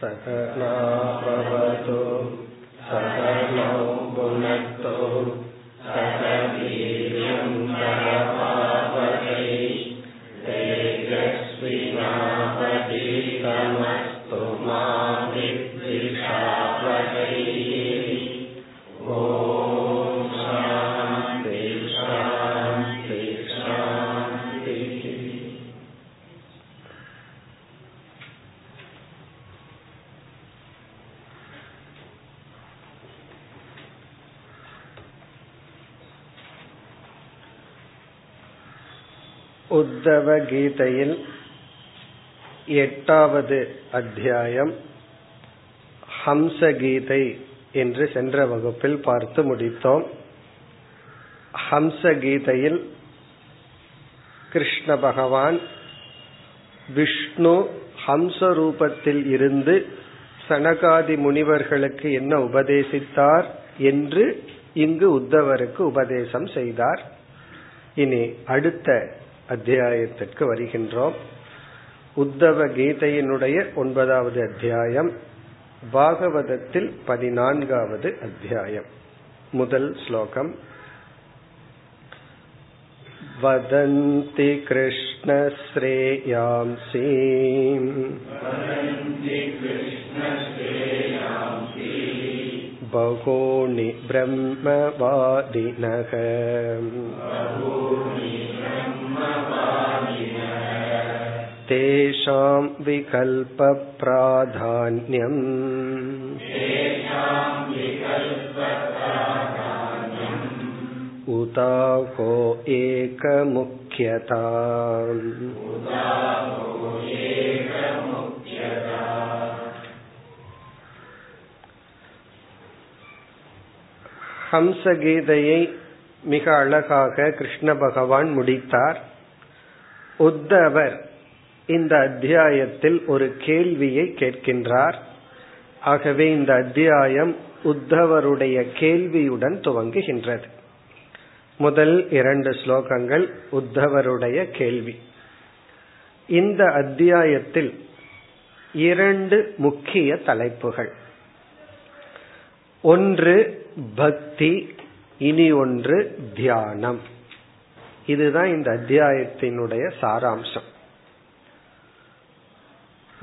सकनाभवतु सकनौ भुनक्तु सक உத்தவ கீதையில் எட்டாவது அத்தியாயம் ஹம்ச கீதை என்று சென்ற வகுப்பில் பார்த்து முடித்தோம். ஹம்ச கீதையில் கிருஷ்ண பகவான் விஷ்ணு ஹம்ச ரூபத்தில் இருந்து சனகாதி முனிவர்களுக்கு என்ன உபதேசித்தார் என்று இங்கு உத்தவருக்கு உபதேசம் செய்தார். இனி அடுத்த அத்தியாயத்திற்கு வருகின்றோம் உத்தவ கீதையினுடைய ஒன்பதாவது அத்தியாயம் பாகவதத்தில் பதினான்காவது அத்தியாயம் முதல் ஸ்லோகம் वदन्ति कृष्णश्रेयांसि बहूनि ब्रह्मवादिनः तेषां विकल्पप्राधान्यम् उदाहो एकमुख्यता ஹம்சகீதையை மிக அழகாக கிருஷ்ண பகவான் முடித்தார் உத்தவர் இந்த அத்தியாயத்தில் ஒரு கேள்வியை கேட்கின்றார். ஆகவே இந்த அத்தியாயம் உத்தவருடைய கேள்வியுடன் துவங்குகின்றது. முதல் இரண்டு ஸ்லோகங்கள் உத்தவருடைய கேள்வி. இந்த அத்தியாயத்தில் இரண்டு முக்கிய தலைப்புகள். ஒன்று பக்தி இனி ஒன்று தியானம். இதுதான் இந்த அத்தியாயத்தினுடைய சாராம்சம்.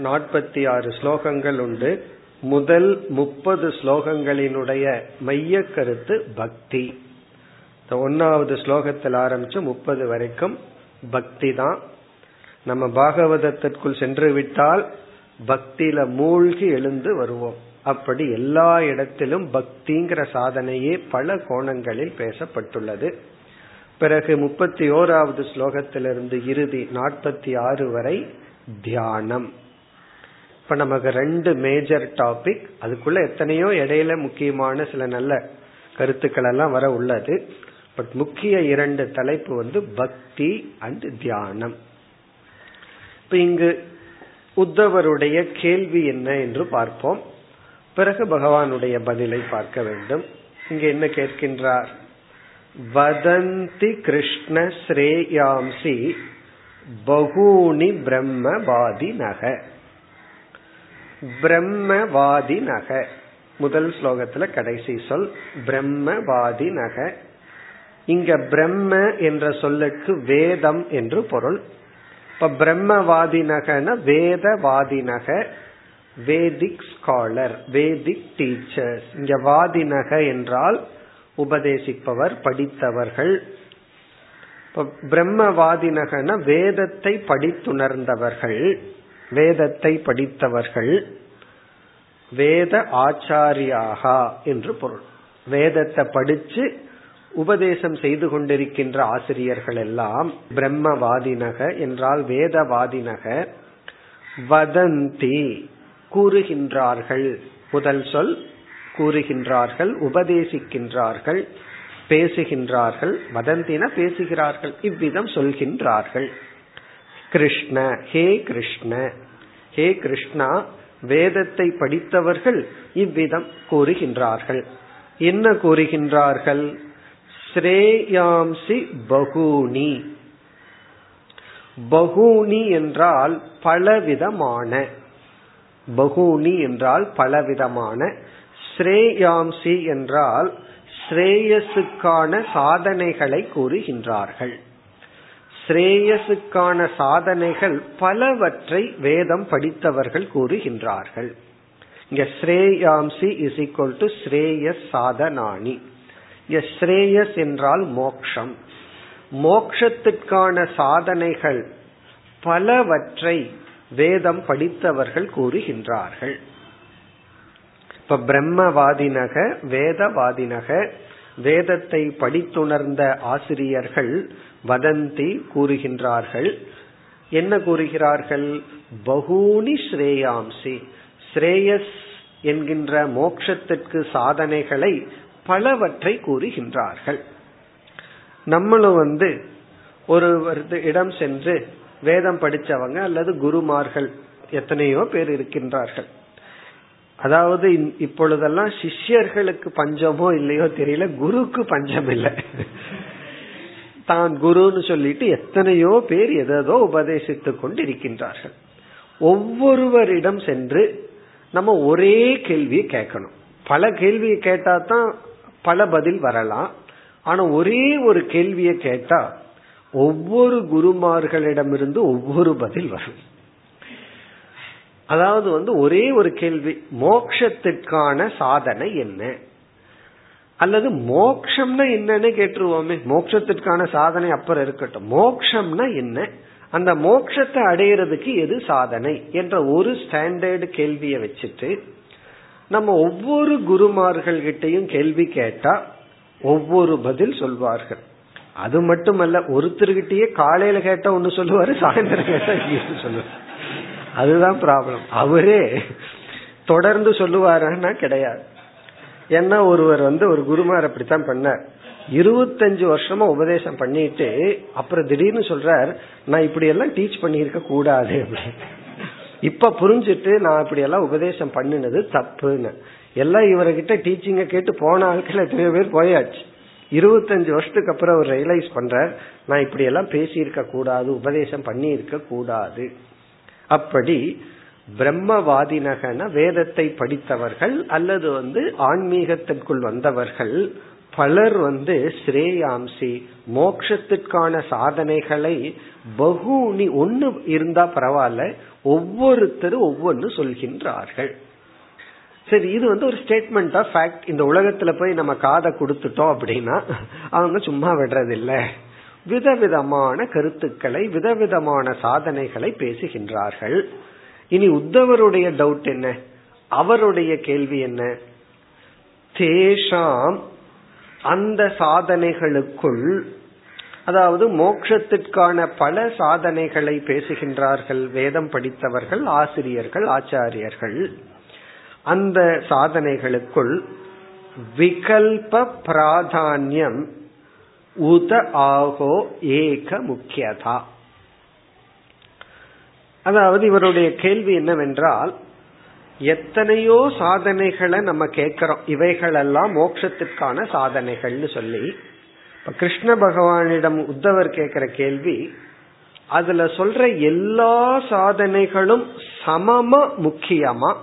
நாற்பத்தி ஆறு ஸ்லோகங்கள் உண்டு. முதல் முப்பது ஸ்லோகங்களினுடைய மைய கருத்து பக்தி. ஒன்னாவது ஸ்லோகத்தில் ஆரம்பிச்சு முப்பது வரைக்கும் பக்தி தான். நம்ம பாகவதத்திற்குள் சென்று விட்டால் பக்தியில மூழ்கி எழுந்து வருவோம். அப்படி எல்லா இடத்திலும் பக்திங்கிற சாதனையே பல கோணங்களில் பேசப்பட்டுள்ளது. பிறகு முப்பத்தி ஓராவது ஸ்லோகத்திலிருந்து இறுதி நாற்பத்தி ஆறு வரை தியானம். இப்ப நமக்கு ரெண்டு மேஜர் டாபிக் அதுக்குள்ள எத்தனையோ இடையில முக்கியமான சில நல்ல கருத்துக்கள் எல்லாம் வர உள்ளது. பட் முக்கிய இரண்டு தலைப்பு வந்து பக்தி அண்ட் தியானம். இப்ப இங்கு உத்தவருடைய கேள்வி என்ன என்று பார்ப்போம். பிறகு பகவானுடைய பதிலை பார்க்க வேண்டும். இங்க என்ன கேட்கின்றார்? வதந்தி கிருஷ்ண ஸ்ரேயாம்சி பகூனி பிரம்மவாதி நக. பிரம்மவாதி நக முதல் ஸ்லோகத்துல கடைசி சொல் பிரம்மவாதி நக இங்க பிரம்ம என்ற சொல்லுக்கு வேதம் என்று பொருள். இப்ப வேதவாதி நக வேதிக் ஸ்காலர் வேதிக் டீச்சர்ஸ் இங்க வாதினக என்றால் உபதேசிப்பவர் படித்தவர்கள். பிரம்மவாதினகன வேதத்தை படித்துணர்ந்தவர்கள் வேதத்தை படித்தவர்கள். வேத ஆச்சாரியாகா என்று பொருள். வேதத்தை படிச்சு உபதேசம் செய்து கொண்டிருக்கின்ற ஆசிரியர்கள் எல்லாம் பிரம்மவாதினக என்றால் வேதவாதினக வதந்தி கூறுகின்றார்கள். முதல் சொல் கூறுகின்றார்கள் உபதேசிக்கின்றார்கள் பேசுகின்றார்கள் வதந்தின பேசுகிறார்கள் இவ்விதம் சொல்கின்றார்கள். கிருஷ்ண ஹே கிருஷ்ண ஹே கிருஷ்ணா வேதத்தை படித்தவர்கள் இவ்விதம் கூறுகின்றார்கள். என்ன கூறுகின்றார்கள்? ஸ்ரேயாம்சி பகூனி. பகூனி என்றால் பலவிதமான. பகூனி என்றால் பலவிதமான. ஸ்ரேயாம்சி என்றால் ஸ்ரேயஸுக்கான சாதனைகளை கூறுகின்றார்கள். ஸ்ரேயஸுக்கான சாதனைகள் பலவற்றை வேதம் படித்தவர்கள் கூறுகின்றார்கள். இங்க ஸ்ரேயாம்சி இஸ் ஈக்வல் டு ஸ்ரேயஸ் சாதனானி இங்க ஸ்ரேயஸ் என்றால் மோக்ஷம். மோக்ஷத்திற்கான சாதனைகள் பலவற்றை வேதம் படித்தவர்கள் கூறுகின்றார்கள். இப்ப பிரம்மவாதினக வேதவாதினக வேதத்தை படித்துணர்ந்த ஆசிரியர்கள் வதந்தி கூறுகின்றார்கள். என்ன கூறுகிறார்கள்? பகூனி ஸ்ரேயாம்சி. ஸ்ரேயஸ் என்கின்ற மோக்ஷத்திற்கு சாதனைகளை பலவற்றை கூறுகின்றார்கள். நம்மளும் வந்து ஒரு இடம் சென்று வேதம் படிச்சவங்க அல்லது குருமார்கள் எத்தனையோ பேர் இருக்கின்றார்கள். அதாவது இப்பொழுதெல்லாம் சிஷ்யர்களுக்கு பஞ்சமோ இல்லையோ தெரியல குருக்கு பஞ்சம் இல்லை. தான் குருன்னு சொல்லிட்டு எத்தனையோ பேர் எதோ உபதேசித்துக் கொண்டு இருக்கின்றார்கள் ஒவ்வொருவரிடம் சென்று நம்ம ஒரே கேள்வியை கேட்கணும். பல கேள்வியை கேட்டா தான் பல பதில் வரலாம். ஆனா ஒரே ஒரு கேள்வியை கேட்டா ஒவ்வொரு குருமார்களிடமிருந்து ஒவ்வொரு பதில் வரும். அதாவது வந்து ஒரே ஒரு கேள்வி மோக்ஷத்திற்கான சாதனை என்ன? அல்லது மோக்ஷம்னா என்னன்னு கேட்டுருவோமே மோக்ஷத்திற்கான சாதனை அப்புறம் இருக்கட்டும். மோக்ஷம்னா என்ன? அந்த மோக்ஷத்தை அடையிறதுக்கு எது சாதனை என்ற ஒரு ஸ்டாண்டர்டு கேள்வியை வச்சுட்டு நம்ம ஒவ்வொரு குருமார்கள் கிட்டையும் கேள்வி கேட்டா ஒவ்வொரு பதில் சொல்வார்கள். அது மட்டுமல்ல ஒருத்தர்கிட்டயே காலையில கேட்டா ஒன்னு சொல்லுவாரு சாயந்தரம் கேட்டா சொல்லுவாரு. அதுதான் ப்ராப்ளம் அவரே தொடர்ந்து சொல்லுவாருன்னா கிடையாது. ஏன்னா ஒருவர் வந்து ஒரு குருமார் அப்படித்தான் பண்ணார். இருபத்தஞ்சு வருஷமா உபதேசம் பண்ணிட்டு அப்புறம் திடீர்னு சொல்றார் நான் இப்படி எல்லாம் டீச் பண்ணிருக்க கூடாது. இப்ப புரிஞ்சுட்டு நான் இப்படி எல்லாம் உபதேசம் பண்ணினது தப்புன்னு. எல்லாம் இவர்கிட்ட டீச்சிங்க கேட்டு போன ஆட்கள் எத்தனையோ பேர் போயாச்சு. இருபத்தஞ்சு வருஷத்துக்கு அப்புறம் அவர் ரியலைஸ் பண்றார் நான் இப்படி எல்லாம் பேசியிருக்க கூடாது உபதேசம் பண்ணி இருக்க கூடாது. அப்படி பிரம்மவாதினகன வேதத்தை படித்தவர்கள் அல்லது வந்து ஆன்மீகத்திற்குள் வந்தவர்கள் பலர் வந்து ஸ்ரேயாம்சி மோக்ஷத்திற்கான சாதனைகளை பகுனி ஒன்னு இருந்தா பரவாயில்ல ஒவ்வொருத்தரும் ஒவ்வொன்னு சொல்கின்றார்கள். சரி இது வந்து ஒரு ஸ்டேட்மெண்ட் ஆஃப் ஃபேக்ட் இந்த உலகத்துல போய் நம்ம காதை கொடுத்துட்டோம் அப்படின்னா அவங்க சும்மா விடுறதில்லை. விதவிதமான கருத்துக்களை விதவிதமான சாதனைகளை பேசுகின்றார்கள். இனி உத்தவருடைய டவுட் என்ன? அவருடைய கேள்வி என்ன? தேஷாம் அந்த சாதனைகளுக்குள் அதாவது மோட்சத்திற்கான பல சாதனைகளை பேசுகின்றார்கள் வேதம் படித்தவர்கள் ஆசிரியர்கள் ஆச்சாரியர்கள். அந்த சாதனைகளுக்குள் விகல்ப பிராதானியம் உத ஆகோ ஏக முக்கியதா. அதாவது இவருடைய கேள்வி என்னவென்றால் எத்தனையோ சாதனைகளை நம்ம கேட்கிறோம். இவைகளெல்லாம் மோட்சத்திற்கான சாதனைகள்னு சொல்லி. இப்ப கிருஷ்ண பகவானிடம் உத்தவர் கேட்கிற கேள்வி அதுல சொல்ற எல்லா சாதனைகளும் சமமா முக்கியமா?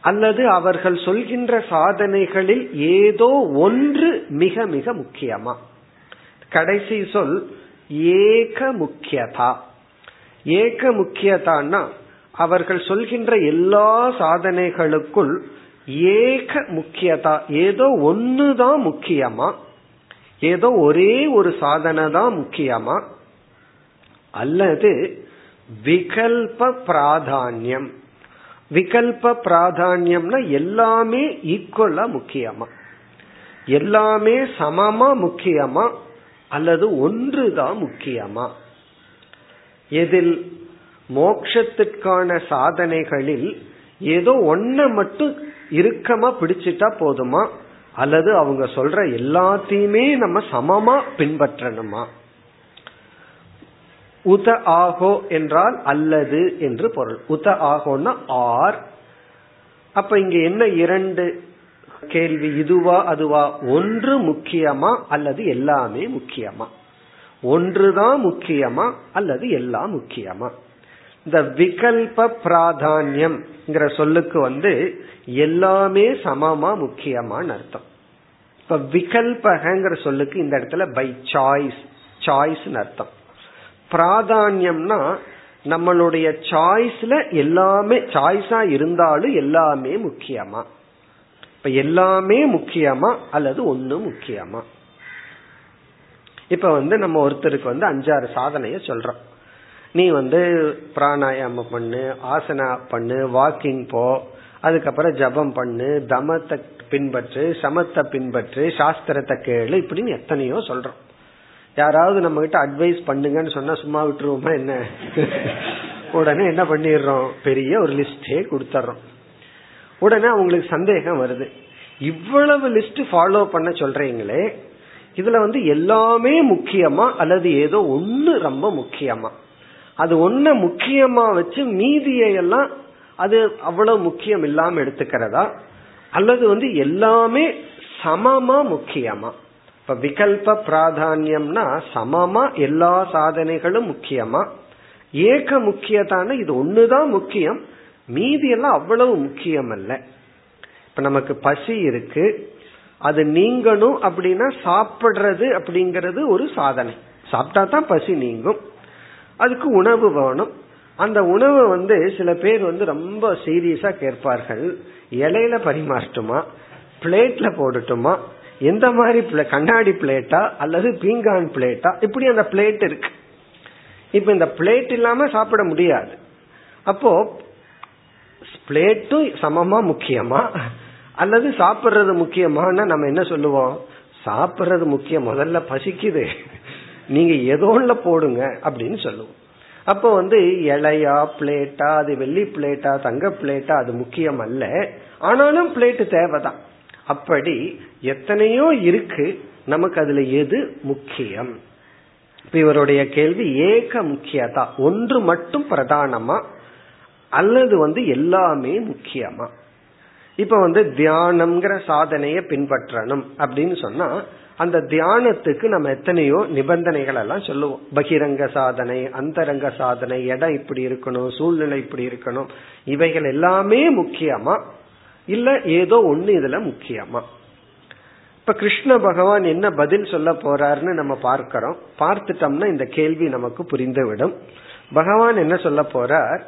அல்லது அவர்கள் சொல்கின்ற சாதனைகளில் ஏதோ ஒன்று மிக மிக முக்கியமா? கடைசி சொல் ஏக முக்கியதா. ஏக முக்கியதான்னா அவர்கள் சொல்கின்ற எல்லா சாதனைகளுக்குள் ஏக முக்கியதா ஏதோ ஒண்ணுதான் முக்கியமா? ஏதோ ஒரே ஒரு சாதனை தான் முக்கியமா? அல்லது விகல்ப பிராதானியம். விகல்ப பிராதான்யம்னா எல்லாமே ஈக்குவலா முக்கியமா? எல்லாமே சமமா முக்கியமா? அல்லது ஒன்றுதான் முக்கியமா? எதில் மோக்ஷத்திற்கான சாதனைகளில் ஏதோ ஒன்ன மட்டும் இறுக்கமா பிடிச்சிட்டா போதுமா? அல்லது அவங்க சொல்ற எல்லாத்தையுமே நம்ம சமமா பின்பற்றணுமா? உத ஆகோ என்றால் அல்லது என்று பொருள். உத ஆகோன்னா ஆர். அப்ப இங்க என்ன இரண்டு கேள்வி இதுவா அதுவா? ஒன்று முக்கியமா அல்லது எல்லாமே முக்கியமா? ஒன்றுதான் முக்கியமா அல்லது எல்லாம் முக்கியமா? இந்த விகல்ப பிராதானியம் சொல்லுக்கு வந்து எல்லாமே சமமா முக்கியமான அர்த்தம். இப்ப விகல்பகங்கிற சொல்லுக்கு இந்த இடத்துல பை சாய்ஸ் சாய்ஸ் அர்த்தம். பிராதானியம்னா நம்மளுடைய சாய்ஸ்ல எல்லாமே சாய்ஸா இருந்தாலும் எல்லாமே முக்கியமா? இப்ப எல்லாமே முக்கியமா அல்லது ஒன்னு முக்கியமா? இப்ப வந்து நம்ம ஒருத்தருக்கு வந்து அஞ்சாறு சாதனைய சொல்றோம். நீ வந்து பிராணாயாமம் பண்ணு ஆசனா பண்ணு வாக்கிங் போ அதுக்கப்புறம் ஜபம் பண்ணு தமத்தை பின்பற்று சமத்தை பின்பற்று சாஸ்திரத்தை கேளு இப்படின்னு எத்தனையோ சொல்றோம். யாராவது நம்ம கிட்ட அட்வைஸ் பண்ணுங்கன்னு சொன்னா சும்மா விட்டுருவோமா என்ன? உடனே என்ன பண்ணிடுறோம்? பெரிய ஒரு லிஸ்டே கொடுத்துறோம் உடனே அவங்களுக்கு சந்தேகம் வருது. இவ்வளவு லிஸ்ட் ஃபாலோ பண்ண சொல்றீங்களே இதுல வந்து எல்லாமே முக்கியமா அல்லது ஏதோ ஒன்னு ரொம்ப முக்கியமா? அது ஒன்ன முக்கியமா வச்சு மீதியெல்லாம் அது அவ்வளவு முக்கியம் இல்லாம எடுத்துக்கிறதா? அல்லது வந்து எல்லாமே சமமா முக்கியமா? இப்ப விகல்ப பிராதானியம்னா சமமா எல்லா சாதனைகளும் முக்கியமா? ஏக முக்கியத்தான இது ஒண்ணுதான் முக்கியம். மீதி எல்லாம் அவ்வளவு முக்கியம் அல்ல இப்ப நமக்கு பசி இருக்கு. அது நீங்கணும் அப்படின்னா சாப்பிடுறது அப்படிங்கறது ஒரு சாதனை. சாப்பிட்டா தான் பசி நீங்கும். அதுக்கு உணவு வேணும். அந்த உணவை வந்து சில பேர் வந்து ரொம்ப சீரியஸா கேட்பார்கள். இலையில பரிமாறட்டுமா? பிளேட்ல போடட்டுமா? எந்த மாதிரி கண்ணாடி பிளேட்டா? அல்லது பீங்கான் பிளேட்டா? இப்படி அந்த பிளேட் இருக்கு. இப்ப இந்த பிளேட் இல்லாம சாப்பிட முடியாது. அப்போ பிளேட்டும் சமமா முக்கியமா? அல்லது சாப்பிடுறது முக்கியமான நம்ம என்ன சொல்லுவோம்? சாப்பிடுறது முக்கியம். முதல்ல பசிக்குது. நீங்க ஏதோ போடுங்க அப்படின்னு சொல்லுவோம். அப்போ வந்து இலையா பிளேட்டா அது வெள்ளி பிளேட்டா தங்க பிளேட்டா அது முக்கியம் அல்ல. ஆனாலும் பிளேட்டு தேவைதான். அப்படி எத்தனையோ இருக்கு. நமக்கு அதுல எது முக்கியம்? இப்ப இவருடைய கேள்வி ஏக முக்கியதா? ஒன்று மட்டும் பிரதானமா? அல்லது வந்து எல்லாமே முக்கியமா? இப்ப வந்து தியானம்ங்கிற சாதனைய பின்பற்றணும் அப்படின்னு சொன்னா அந்த தியானத்துக்கு நம்ம எத்தனையோ நிபந்தனைகள் எல்லாம் சொல்லுவோம். பகிரங்க சாதனை அந்தரங்க சாதனை இடம் இப்படி இருக்கணும் சூழ்நிலை இப்படி இருக்கணும் இவைகள் எல்லாமே முக்கியமா? இல்ல ஏதோ ஒண்ணு இதுல முக்கியமா? இப்ப கிருஷ்ண பகவான் என்ன பதில் சொல்ல போறாருன்னு நம்ம பார்க்கிறோம். பார்த்துட்டோம்னா இந்த கேள்வி நமக்கு புரிந்துவிடும். பகவான் என்ன சொல்ல போறார்?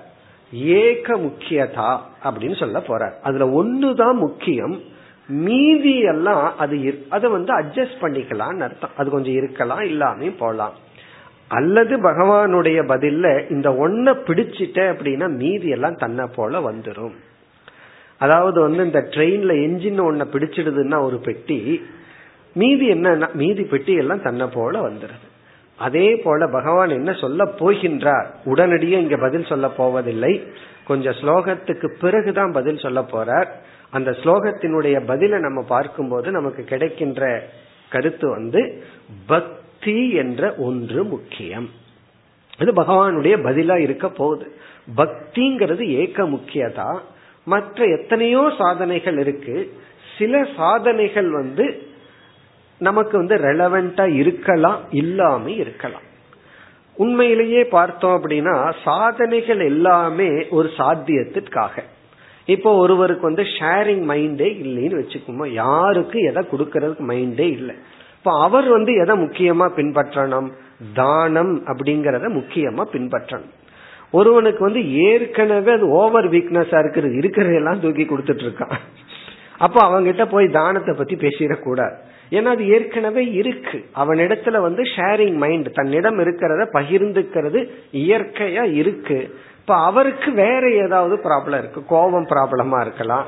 ஏக முக்கியதா அப்படின்னு சொல்ல போறார். அதுல ஒண்ணுதான் முக்கியம். மீதி எல்லாம் அது அதை வந்து அட்ஜஸ்ட் பண்ணிக்கலாம்னு அர்த்தம். அது கொஞ்சம் இருக்கலாம் இல்லாம போலாம். அல்லது பகவானுடைய பதில்ல இந்த ஒன்ன பிடிச்சிட்ட அப்படின்னா மீதி எல்லாம் தன்னை போல வந்துடும் அதாவது வந்து இந்த ட்ரெயின்ல என்ஜின் ஒன்ன பிடிச்சிடுதுன்னா ஒரு பெட்டி மீதி என்ன மீதி பெட்டி எல்லாம் தன்னை போல வந்துடுது அதே போல பகவான் என்ன சொல்ல போகின்றார்? உடனடியே இங்க பதில் சொல்ல போவதில்லை. கொஞ்சம் ஸ்லோகத்துக்கு பிறகுதான் பதில் சொல்ல போறார். அந்த ஸ்லோகத்தினுடைய பதிலை நம்ம பார்க்கும்போது நமக்கு கிடைக்கின்ற கருத்து வந்து பக்தி என்ற ஒன்று முக்கியம். இது பகவானுடைய பதிலா இருக்க போகுது. பக்திங்கிறது ஏக்க முக்கியதா? மற்ற எத்தனையோ சாதனைகள் இருக்கு. சில சாதனைகள் வந்து நமக்கு வந்து ரெலவெண்டா இருக்கலாம் இல்லாம இருக்கலாம். உண்மையிலேயே பார்த்தோம் அப்படின்னா சாதனைகள் எல்லாமே ஒரு சாத்தியத்திற்காக. இப்போ ஒருவருக்கு வந்து ஷேரிங் மைண்டே இல்லைன்னு வச்சுக்கோமோ யாருக்கு எதை கொடுக்கறதுக்கு மைண்டே இல்லை. இப்போ அவர் வந்து எதை முக்கியமா பின்பற்றணும்? தானம் அப்படிங்கறத முக்கியமா பின்பற்றணும். ஒருவனுக்கு வந்து ஏற்கனவே அது ஓவர் வீக்னஸா இருக்கிறது இருக்கிறதெல்லாம் தூக்கி கொடுத்துட்டு இருக்கான். அப்போ அவங்கிட்ட போய் தானத்தை பத்தி பேசிடக்கூடாது. ஏன்னா அது ஏற்கனவே இருக்கு. அவனிடத்துல வந்து ஷேரிங் மைண்ட் தன்னிடம் இருக்கிறத பகிர்ந்துக்கிறது இயற்கையா இருக்கு. இப்ப அவருக்கு வேற ஏதாவது ப்ராப்ளம் இருக்கு. கோபம் ப்ராப்ளமா இருக்கலாம்.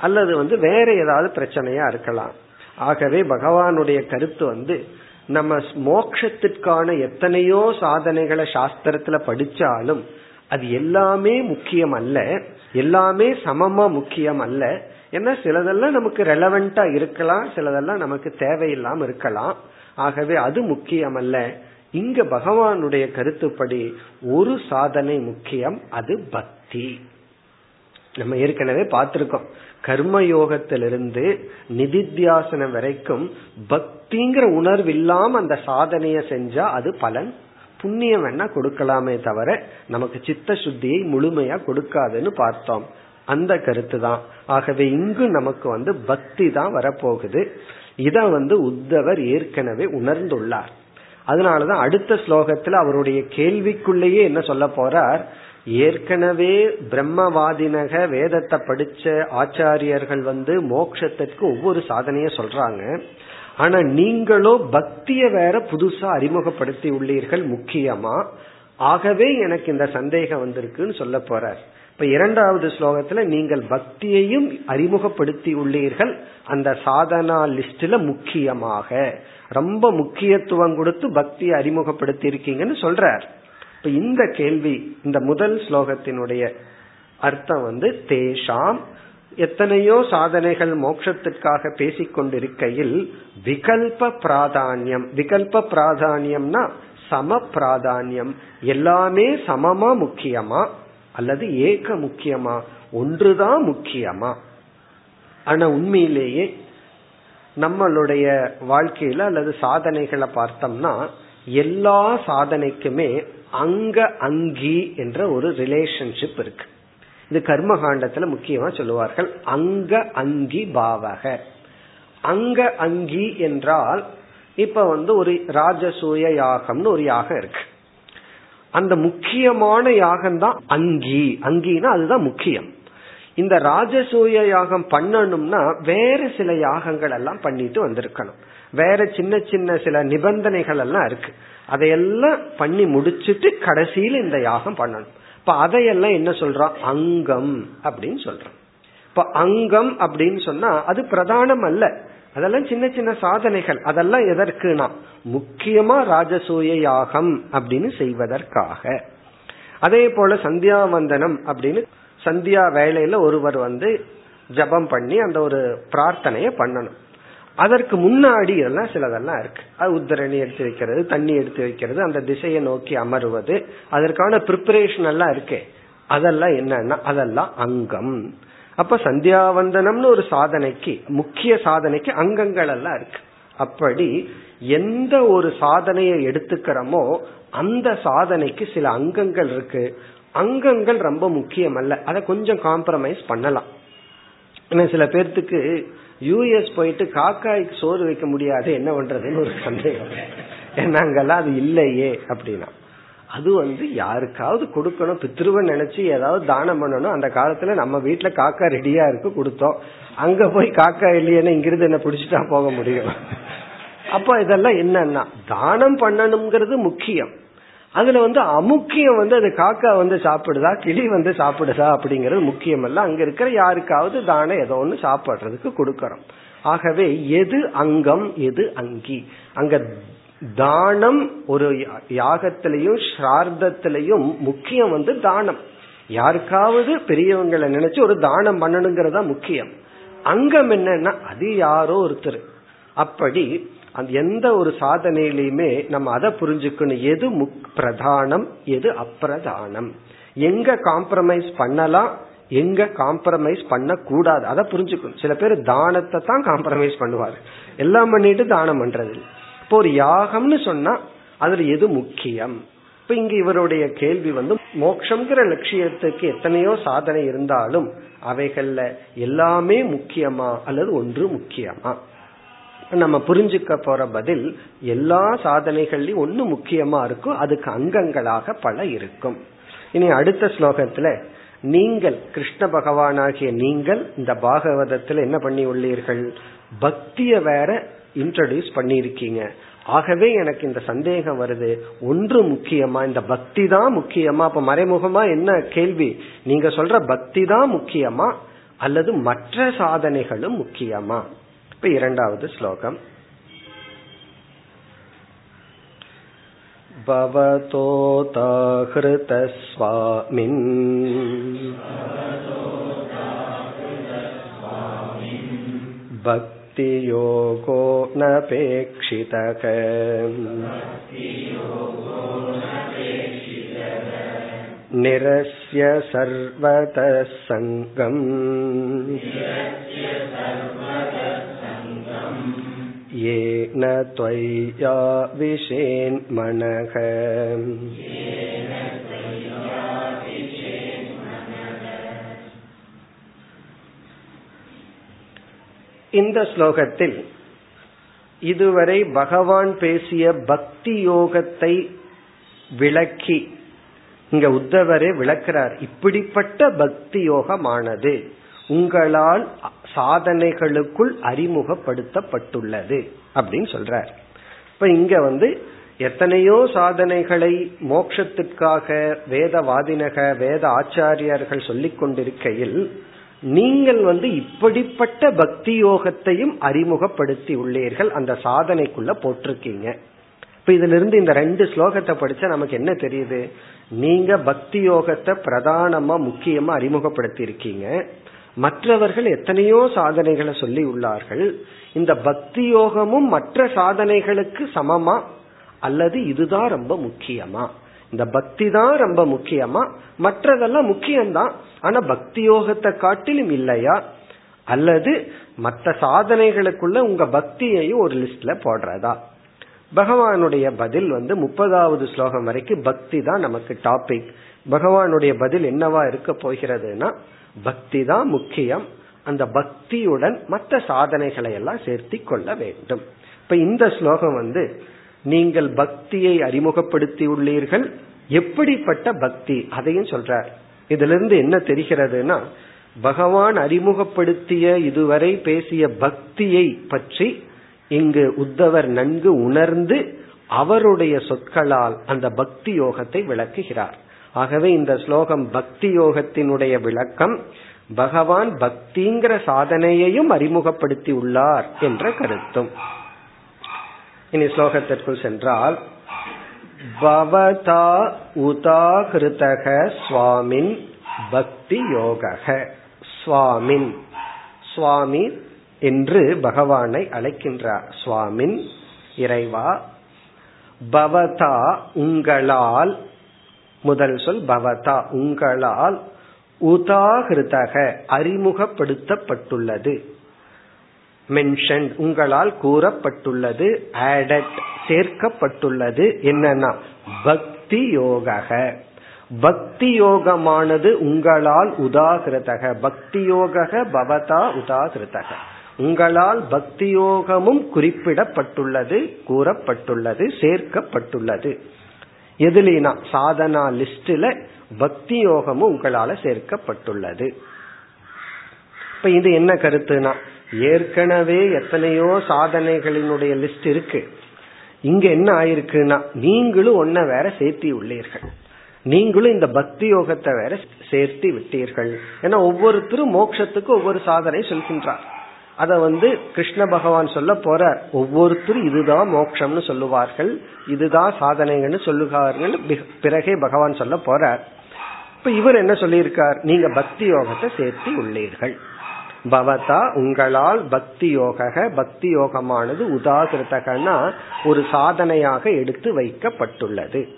அல்லது வந்து வேற ஏதாவது பிரச்சனையா இருக்கலாம். ஆகவே பகவானுடைய கருத்து வந்து நம்ம மோக்ஷத்திற்கான எத்தனையோ சாதனைகளை சாஸ்திரத்துல படிச்சாலும் அது எல்லாமே முக்கியம் அல்ல. எல்லாமே சமமா முக்கியம் அல்ல. ஏன்னா சிலதெல்லாம் நமக்கு ரெலவெண்டா இருக்கலாம் சிலதெல்லாம் நமக்கு தேவையில்லாம இருக்கலாம். ஆகவே அது முக்கியம் அல்ல இங்க பகவானுடைய கருத்துப்படி ஒரு சாதனை முக்கியம் அது பக்தி. நம்ம ஏற்கனவே பார்த்திருக்கோம். கர்மயோகத்திலிருந்து நிதித்தியாசனம் வரைக்கும் பக்திங்கிற உணர்வு இல்லாம அந்த சாதனைய செஞ்சா அது பலன். புண்ணியம் வேணா கொடுக்கலாமே தவிர நமக்கு சித்த சுத்தியை முழுமையா கொடுக்காதுன்னு பார்த்தோம். அந்த கருத்து தான் ஆகவே இங்கு நமக்கு வந்து பக்தி தான் வரப்போகுது. இத வந்து உத்தவர் ஏற்கனவே உணர்ந்துள்ளார். அதனாலதான் அடுத்த ஸ்லோகத்துல அவருடைய கேள்விக்குள்ளேயே என்ன சொல்ல போறார்? ஏற்கனவே பிரம்மவாதினக வேதத்தை படிச்ச ஆச்சாரியர்கள் வந்து மோட்சத்திற்கு ஒவ்வொரு சாதனைய சொல்றாங்க. ஆனா நீங்களோ பக்திய வேற புதுசா அறிமுகப்படுத்தி உள்ளீர்கள் முக்கியமா? ஆகவே எனக்கு இந்த சந்தேகம் வந்திருக்குன்னு சொல்ல போறார். இப்ப இரண்டாவது ஸ்லோகத்துல நீங்கள் பக்தியையும் அறிமுகப்படுத்தி உள்ளீர்கள் அந்த சாதனா லிஸ்ட்ல முக்கியமாக. ரொம்ப முக்கியத்துவம் கொடுத்து பக்தியை அறிமுகப்படுத்தி இருக்கீங்கன்னு சொல்றார். இப்ப இந்த கேள்வி இந்த முதல் ஸ்லோகத்தினுடைய அர்த்தம் வந்து தேஷாம் எத்தனையோ சாதனைகள் மோட்சத்திற்காக பேசிக்கொண்டிருக்கையில் விகல்ப பிராதானியம். விகல்ப பிராதானியம்னா சம பிராதானியம். எல்லாமே சமமா முக்கியமா? அல்லது ஏக முக்கியமா? ஒன்றுதான் முக்கியமா? ஆனா உண்மையிலேயே நம்மளுடைய வாழ்க்கையில அல்லது சாதனைகளை பார்த்தோம்னா எல்லா சாதனைக்குமே அங்க அங்கி என்ற ஒரு ரிலேஷன்ஷிப் இருக்கு. இது கர்மகாண்டத்துல முக்கியமா சொல்லுவார்கள். அங்க அங்கி பாவக. அங்க அங்கி என்றால் இப்ப வந்து ஒரு ராஜசூய யாகம்னு ஒரு யாகம் இருக்கு. அந்த முக்கியமான யாகம் தான் அங்கி. அங்கினா அதுதான் முக்கியம். இந்த ராஜசூய யாகம் பண்ணணும்னா வேற சில யாகங்கள் எல்லாம் பண்ணிட்டு வந்திருக்கணும். வேற சின்ன சின்ன சில நிபந்தனைகள் எல்லாம் இருக்கு. அதையெல்லாம் பண்ணி முடிச்சிட்டு கடைசியில் இந்த யாகம் பண்ணணும். இப்ப அதையெல்லாம் என்ன சொல்றான் அங்கம் அப்படின்னு சொல்றான் இப்ப அங்கம் அப்படின்னு சொன்னா அது பிரதானம் அல்ல. அதெல்லாம் சின்ன சின்ன சாதனைகள். அதெல்லாம் எதற்குனா முக்கியமா ராஜசூய யாகம் அப்படின்னு செய்வதற்காக. அதே போல சந்தியாவந்தனம் அப்படின்னு சந்தியா வேலையில ஒருவர் வந்து ஜபம் பண்ணி அந்த ஒரு பிரார்த்தனைய பண்ணணும். அதற்கு முன்னாடி எல்லாம் சிலதெல்லாம் இருக்கு. அது உத்தரணி எடுத்து வைக்கிறது தண்ணி எடுத்து வைக்கிறது அந்த திசையை நோக்கி அமருவது அதற்கான ப்ரிப்பரேஷன் எல்லாம் இருக்கே. அதெல்லாம் என்னன்னா அதெல்லாம் அங்கம். அப்ப சந்தியாவந்தனம்னு ஒரு சாதனைக்கு முக்கிய சாதனைக்கு அங்கங்கள் எல்லாம் இருக்கு. அப்படி எந்த ஒரு சாதனையை எடுத்துக்கிறோமோ அந்த சாதனைக்கு சில அங்கங்கள் இருக்கு. அங்கங்கள் ரொம்ப முக்கியம் அல்ல அதை கொஞ்சம் காம்ப்ரமைஸ் பண்ணலாம். ஏன்னா சில பேர்த்துக்கு யூஎஸ் போயிட்டு காக்காய்க்கு சோறு வைக்க முடியாது என்ன பண்றதுன்னு ஒரு சந்தேகம். ஏன்னா அங்கெல்லாம் அது இல்லையே அப்படின்னா. அது வந்து யாருக்காவது கொடுக்கணும். பித்ருவன் நினைச்சு ஏதாவது தானம் பண்ணணும். அந்த காலத்துல நம்ம வீட்டுல காக்கா ரெடியா இருக்கு கொடுத்தோம். அங்க போய் காக்கா இல்லையேன்னு இங்கிருந்து என்ன பிடிச்சிட்டா போக முடியும். அப்ப இதெல்லாம் என்னன்னா தானம் பண்ணணுங்கிறது முக்கியம். அதுல வந்து அமுக்கியம் வந்து அது காக்கா வந்து சாப்பிடுதா கிளி வந்து சாப்பிடுதா அப்படிங்கறது முக்கியம் அல்ல அங்க இருக்கிற யாருக்காவது தானம் ஏதோ ஒன்று சாப்பிடுறதுக்கு கொடுக்கறோம். ஆகவே எது அங்கம் எது அங்கி? அங்க தானம் ஒரு யாகத்திலையும் ஸ்ரார்த்தத்திலையும் முக்கியம் வந்து தானம். யாருக்காவது பெரியவங்களை நினைச்சு ஒரு தானம் பண்ணணுங்கிறதா முக்கியம். அங்கம் என்னன்னா அது யாரோ ஒருத்தர். அப்படி அந்த எந்த ஒரு சாதனையிலையுமே நம்ம அதை புரிஞ்சுக்கணும். எது முக் பிரதானம் எது அப்பிரதானம். எங்க காம்ப்ரமைஸ் பண்ணலாம் எங்க காம்ப்ரமைஸ் பண்ண கூடாது அதை புரிஞ்சுக்கணும். சில பேர் தானத்தை தான் காம்ப்ரமைஸ் பண்ணுவார். எல்லாம் பண்ணிட்டு தானம் பண்றது இப்போ ஒரு யாகம்னு சொன்னா அதுல எது முக்கியம்? இப்ப இங்க இவருடைய கேள்வி வந்து மோக்ஷங்கிற லட்சியத்துக்கு எத்தனையோ சாதனை இருந்தாலும் அவைகள்ல எல்லாமே முக்கியமா அல்லது ஒன்று முக்கியமா? நம்ம புரிஞ்சுக்க போற பதில் எல்லா சாதனைகள்லயும் ஒண்ணு முக்கியமா இருக்கும் அதுக்கு அங்கங்களாக பல இருக்கும். இனி அடுத்த ஸ்லோகத்துல நீங்கள் கிருஷ்ண பகவானாகிய நீங்கள் இந்த பாகவதத்துல என்ன பண்ணி உள்ளீர்கள்? பக்திய வேற இன்ட்ரடியூஸ் பண்ணிருக்கீங்க ஆகவே எனக்கு இந்த சந்தேகம் வருது ஒன்று முக்கியமா இந்த பக்தி தான் முக்கியமா அப்ப மறைமுகமா என்ன கேள்வி நீங்க சொல்ற பக்தி தான் முக்கியமா அல்லது மற்ற சாதனைகளும் முக்கியமா இப்ப இரண்டாவது ஸ்லோகம் भवतोताहृतस्वामिन् भक्तियोगो नपेक्षितः निरस्य सर्वतः सङ्गम् येन त्वय्या இந்த ஸ்லோகத்தில் இதுவரை பகவான் பேசிய பக்தி யோகத்தை விளக்கி இங்க உத்தவரே விளக்கிறார் இப்படிப்பட்ட பக்தி யோகமானது உங்களால் சாதனைகளுக்குள் அறிமுகப்படுத்தப்பட்டுள்ளது அப்படின்னு சொல்றார். இப்ப இங்க வந்து எத்தனையோ சாதனைகளை மோட்சத்திற்காக வேதவாதினக வேத ஆச்சாரியர்கள் சொல்லிக் கொண்டிருக்கையில் நீங்கள் வந்து இப்படிப்பட்ட பக்தி யோகத்தையும் அறிமுகப்படுத்தி உள்ளீர்கள். அந்த சாதனைக்குள்ள போட்டிருக்கீங்க. இப்ப இதுல இருந்து இந்த ரெண்டு ஸ்லோகத்தை படிச்சா நமக்கு என்ன தெரியுது? நீங்க பக்தி யோகத்தை பிரதானமா முக்கியமா அறிமுகப்படுத்தி இருக்கீங்க மற்றவர்கள் எத்தனையோ சாதனைகளை சொல்லி உள்ளார்கள். இந்த பக்தி யோகமும் மற்ற சாதனைகளுக்கு சமமா? அல்லது இதுதான் ரொம்ப முக்கியமா? இந்த பக்தி தான் ரொம்ப முக்கியமா? மற்றதெல்லாம் முக்கியம்தான். ஆனா பக்தி யோகத்தை காட்டிலும் இல்லையா? அல்லது மற்ற சாதனைகளுக்குள்ள உங்க பக்தியையும் ஒரு லிஸ்ட்ல போடுறதா? பகவானுடைய பதில் வந்து முப்பதாவது ஸ்லோகம் வரைக்கும் பக்தி தான் நமக்கு டாபிக் பகவானுடைய பதில் என்னவா இருக்க போகிறதுனா பக்தி தான் முக்கியம். அந்த பக்தியுடன் மற்ற சாதனைகளை எல்லாம் சேர்த்தி கொள்ள வேண்டும். இப்ப இந்த ஸ்லோகம் வந்து நீங்கள் பக்தியை அறிமுகப்படுத்தி உள்ளீர்கள் எப்படிப்பட்ட பக்தி? அதையும் சொல்றார். இதுல இருந்து என்ன தெரிகிறதுனா பகவான் அறிமுகப்படுத்திய இதுவரை பேசிய பக்தியை பற்றி இங்கு உத்தவர் நன்கு உணர்ந்து அவருடைய சொற்களால் அந்த பக்தி யோகத்தை விளக்குகிறார். ஆகவே இந்த ஸ்லோகம் பக்தி யோகத்தினுடைய விளக்கம் பகவான் பக்திங்கிற சாதனையையும் அறிமுகப்படுத்தி உள்ளார் என்ற கருத்தும். இனி ஸ்லோகத்திற்குள் சென்றால் பவதா உதாகிருதக சுவாமின் பக்தி யோகக சுவாமின். சுவாமி என்று பகவானை அழைக்கின்றார் சுவாமின் இறைவா பவதா உங்களால் முதல் சொல் பவதா உங்களால் உதாகிருதக அறிமுகப்படுத்தப்பட்டுள்ளது. மென்ஷன் உங்களால் கூறப்பட்டுள்ளது ஆடட் சேர்க்கப்பட்டுள்ளது என்னன்னா பக்தி யோக பக்தி யோகமானது உங்களால் உதாகிருதக பக்தி யோக பவதா உதாகிருதக உங்களால் பக்தி யோகமும் குறிப்பிடப்பட்டுள்ளது கூறப்பட்டுள்ளது சேர்க்கப்பட்டுள்ளது. எதுலினா சாதனா லிஸ்டில் பக்தி யோகமும் உங்களால சேர்க்கப்பட்டுள்ளது. இப்ப இது என்ன கருத்துனா ஏற்கனவே எத்தனையோ சாதனைகளினுடைய லிஸ்ட் இருக்கு. இங்க என்ன ஆயிருக்குன்னா நீங்களும் ஒன்ன வேற சேர்த்தி உள்ளீர்கள். நீங்களும் இந்த பக்தி யோகத்தை வேற சேர்த்தி விட்டீர்கள். ஏன்னா ஒவ்வொருத்தரும் மோட்சத்துக்கு ஒவ்வொரு சாதனை சொல்கின்றார். அத வந்து கிருஷ்ண பகவான் சொல்ல போற ஒவ்வொருத்தரும் இதுதான் மோட்சம்னு சொல்லுவார்கள். இதுதான் சாதனைகள்னு சொல்லுவார்கள் பிறகே பகவான் சொல்ல போறார். இப்ப இவர் என்ன சொல்லியிருக்கார்? நீங்க பக்தி யோகத்தை சேர்த்தி உள்ளீர்கள். பவதா உங்களால் பக்தி யோக பக்தி யோகமானது உதாகிருத்தகனா ஒரு சாதனையாக எடுத்து வைக்கப்பட்டுள்ளது.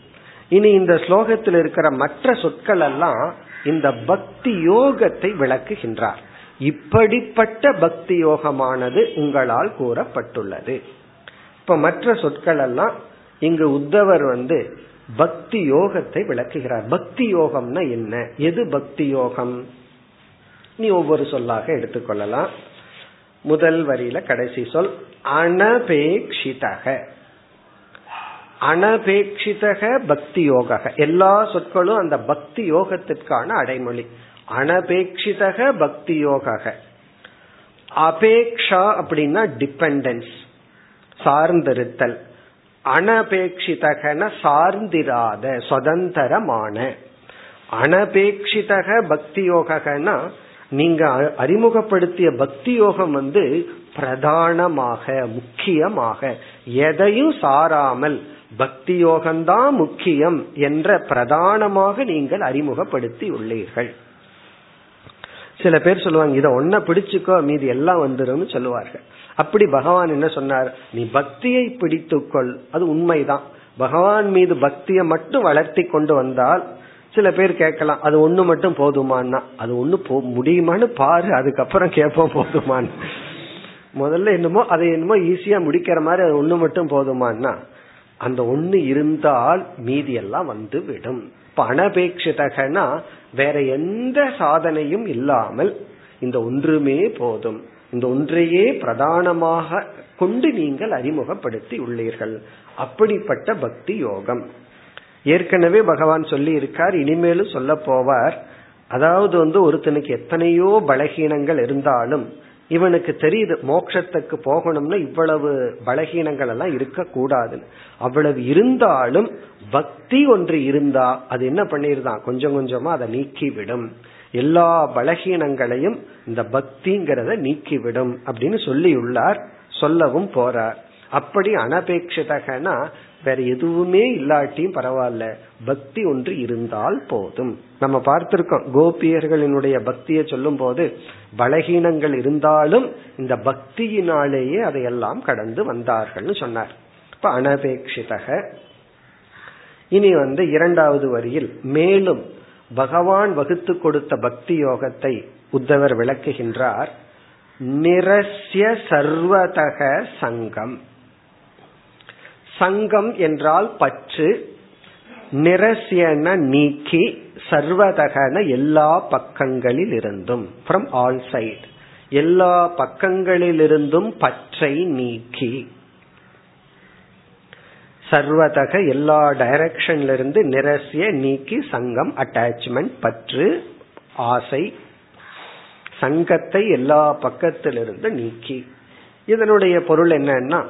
இனி இந்த ஸ்லோகத்தில் இருக்கிற மற்ற சொற்கள் எல்லாம் இந்த பக்தி யோகத்தை விளக்குகின்றார். இப்படிப்பட்ட பக்தி யோகமானது உங்களால் கூறப்பட்டுள்ளது. இப்ப மற்ற சொற்கள் எல்லாம் இங்கு உத்தவர் வந்து பக்தி யோகத்தை விளக்குகிறார். பக்தி யோகம்னா என்ன? எது பக்தி யோகம்? நீ ஒவ்வொரு சொல்லாக எடுத்துக்கொள்ளலாம். முதல் வரியில கடைசி சொல் அனபேக்ஷிதக அனபேக்ஷிதக பக்தி யோக எல்லா சொற்களும் அந்த பக்தி யோகத்திற்கான அடைமொழி. அனபேக்ஷிதக பக்தி யோக அபேக்ஷா அப்படின்னா டிபெண்டன்ஸ் சார்ந்திருத்தல். அனபேக்ஷிதகன சார்ந்திராத சுதந்திரமான அனபேக்ஷிதக பக்தி யோகனா நீங்க அறிமுகப்படுத்திய பக்தி யோகம் வந்து பிரதானமாக முக்கியமாக. எதையும் சாராமல் பக்தி யோகம்தான் முக்கியம் என்ற பிரதானமாக நீங்கள் அறிமுகப்படுத்தி உள்ளீர்கள். சில பேர் சொல்லுவாங்க இதை ஒன்ன பிடிச்சுக்கோ மீதி எல்லாம் வந்துடும் சொல்லுவார்கள். அப்படி பகவான் என்ன சொன்னார்? நீ பக்தியை பிடித்துக்கொள். அது உண்மைதான். பகவான் மீது பக்தியை மட்டும் வளர்த்தி கொண்டு வந்தால் சில பேர் கேட்கலாம் அது ஒண்ணு மட்டும் போதுமான்னா? அது ஒண்ணு போ முடியுமான்னு பாரு அதுக்கப்புறம் கேட்போம் போதுமான்னு. முதல்ல என்னமோ அதை என்னமோ ஈஸியா முடிக்கிற மாதிரி அது ஒண்ணு மட்டும் போதுமான்னா? அந்த ஒண்ணு இருந்தால் மீதி எல்லாம் வந்து விடும் இப்ப அனபேட்சிதகனா வேற எந்த சாதனையும் இல்லாமல் இந்த ஒன்றுமே போதும். இந்த ஒன்றையே பிரதானமாக கொண்டு நீங்கள் அறிமுகப்படுத்தி உள்ளீர்கள். அப்படிப்பட்ட பக்தி யோகம். ஏற்கனவே பகவான் சொல்லி இருக்கார் இனிமேலும் சொல்ல போவார். அதாவது வந்து ஒருத்தனுக்கு எத்தனையோ பலகீனங்கள் இருந்தாலும் இவனுக்கு தெரியுது மோட்சத்துக்கு போகணும்னா இவ்வளவு பலகீனங்கள் எல்லாம் இருக்க கூடாதுன்னு அவ்வளவு இருந்தாலும் பக்தி ஒன்று இருந்தா அது என்ன பண்ணிருந்தான்? கொஞ்சம் கொஞ்சமா அதை நீக்கிவிடும். எல்லா பலகீனங்களையும் இந்த பக்திங்கிறத நீக்கிவிடும் அப்படின்னு சொல்லியுள்ளார் சொல்லவும் போறார். அப்படி அனபேட்சிதகனா வேற எதுவுமே இல்லாட்டியும் பரவாயில்ல. பக்தி ஒன்று இருந்தால் போதும். நம்ம பார்த்திருக்கோம் கோபியர்களினுடைய பக்தியை சொல்லும் போது பலகீனங்கள் இருந்தாலும் இந்த பக்தியினாலேயே அதையெல்லாம் கடந்து வந்தார்கள்னு சொன்னார். இப்ப அனபேட்சிதக. இனி வந்து இரண்டாவது வரியில் மேலும் பகவான் வகுத்து கொடுத்த பக்தி யோகத்தை உத்தவர் விளக்குகின்றார். நிரஸ்ய சர்வதக சங்கம். சங்கம் என்றால் பற்று நிரசியன நீக்கி சர்வதகன எல்லா பக்கங்களில் இருந்தும் ஃப்ரம் ஆல் சைட் எல்லா பக்கங்களிலிருந்தும் பற்றை நீக்கி. சர்வதக எல்லா டைரக்ஷன்ல இருந்து நிரசிய நீக்கி சங்கம் அட்டாச்மெண்ட் பற்று ஆசை சங்கத்தை எல்லா பக்கத்திலிருந்து நீக்கி. இதனுடைய பொருள் என்னன்னா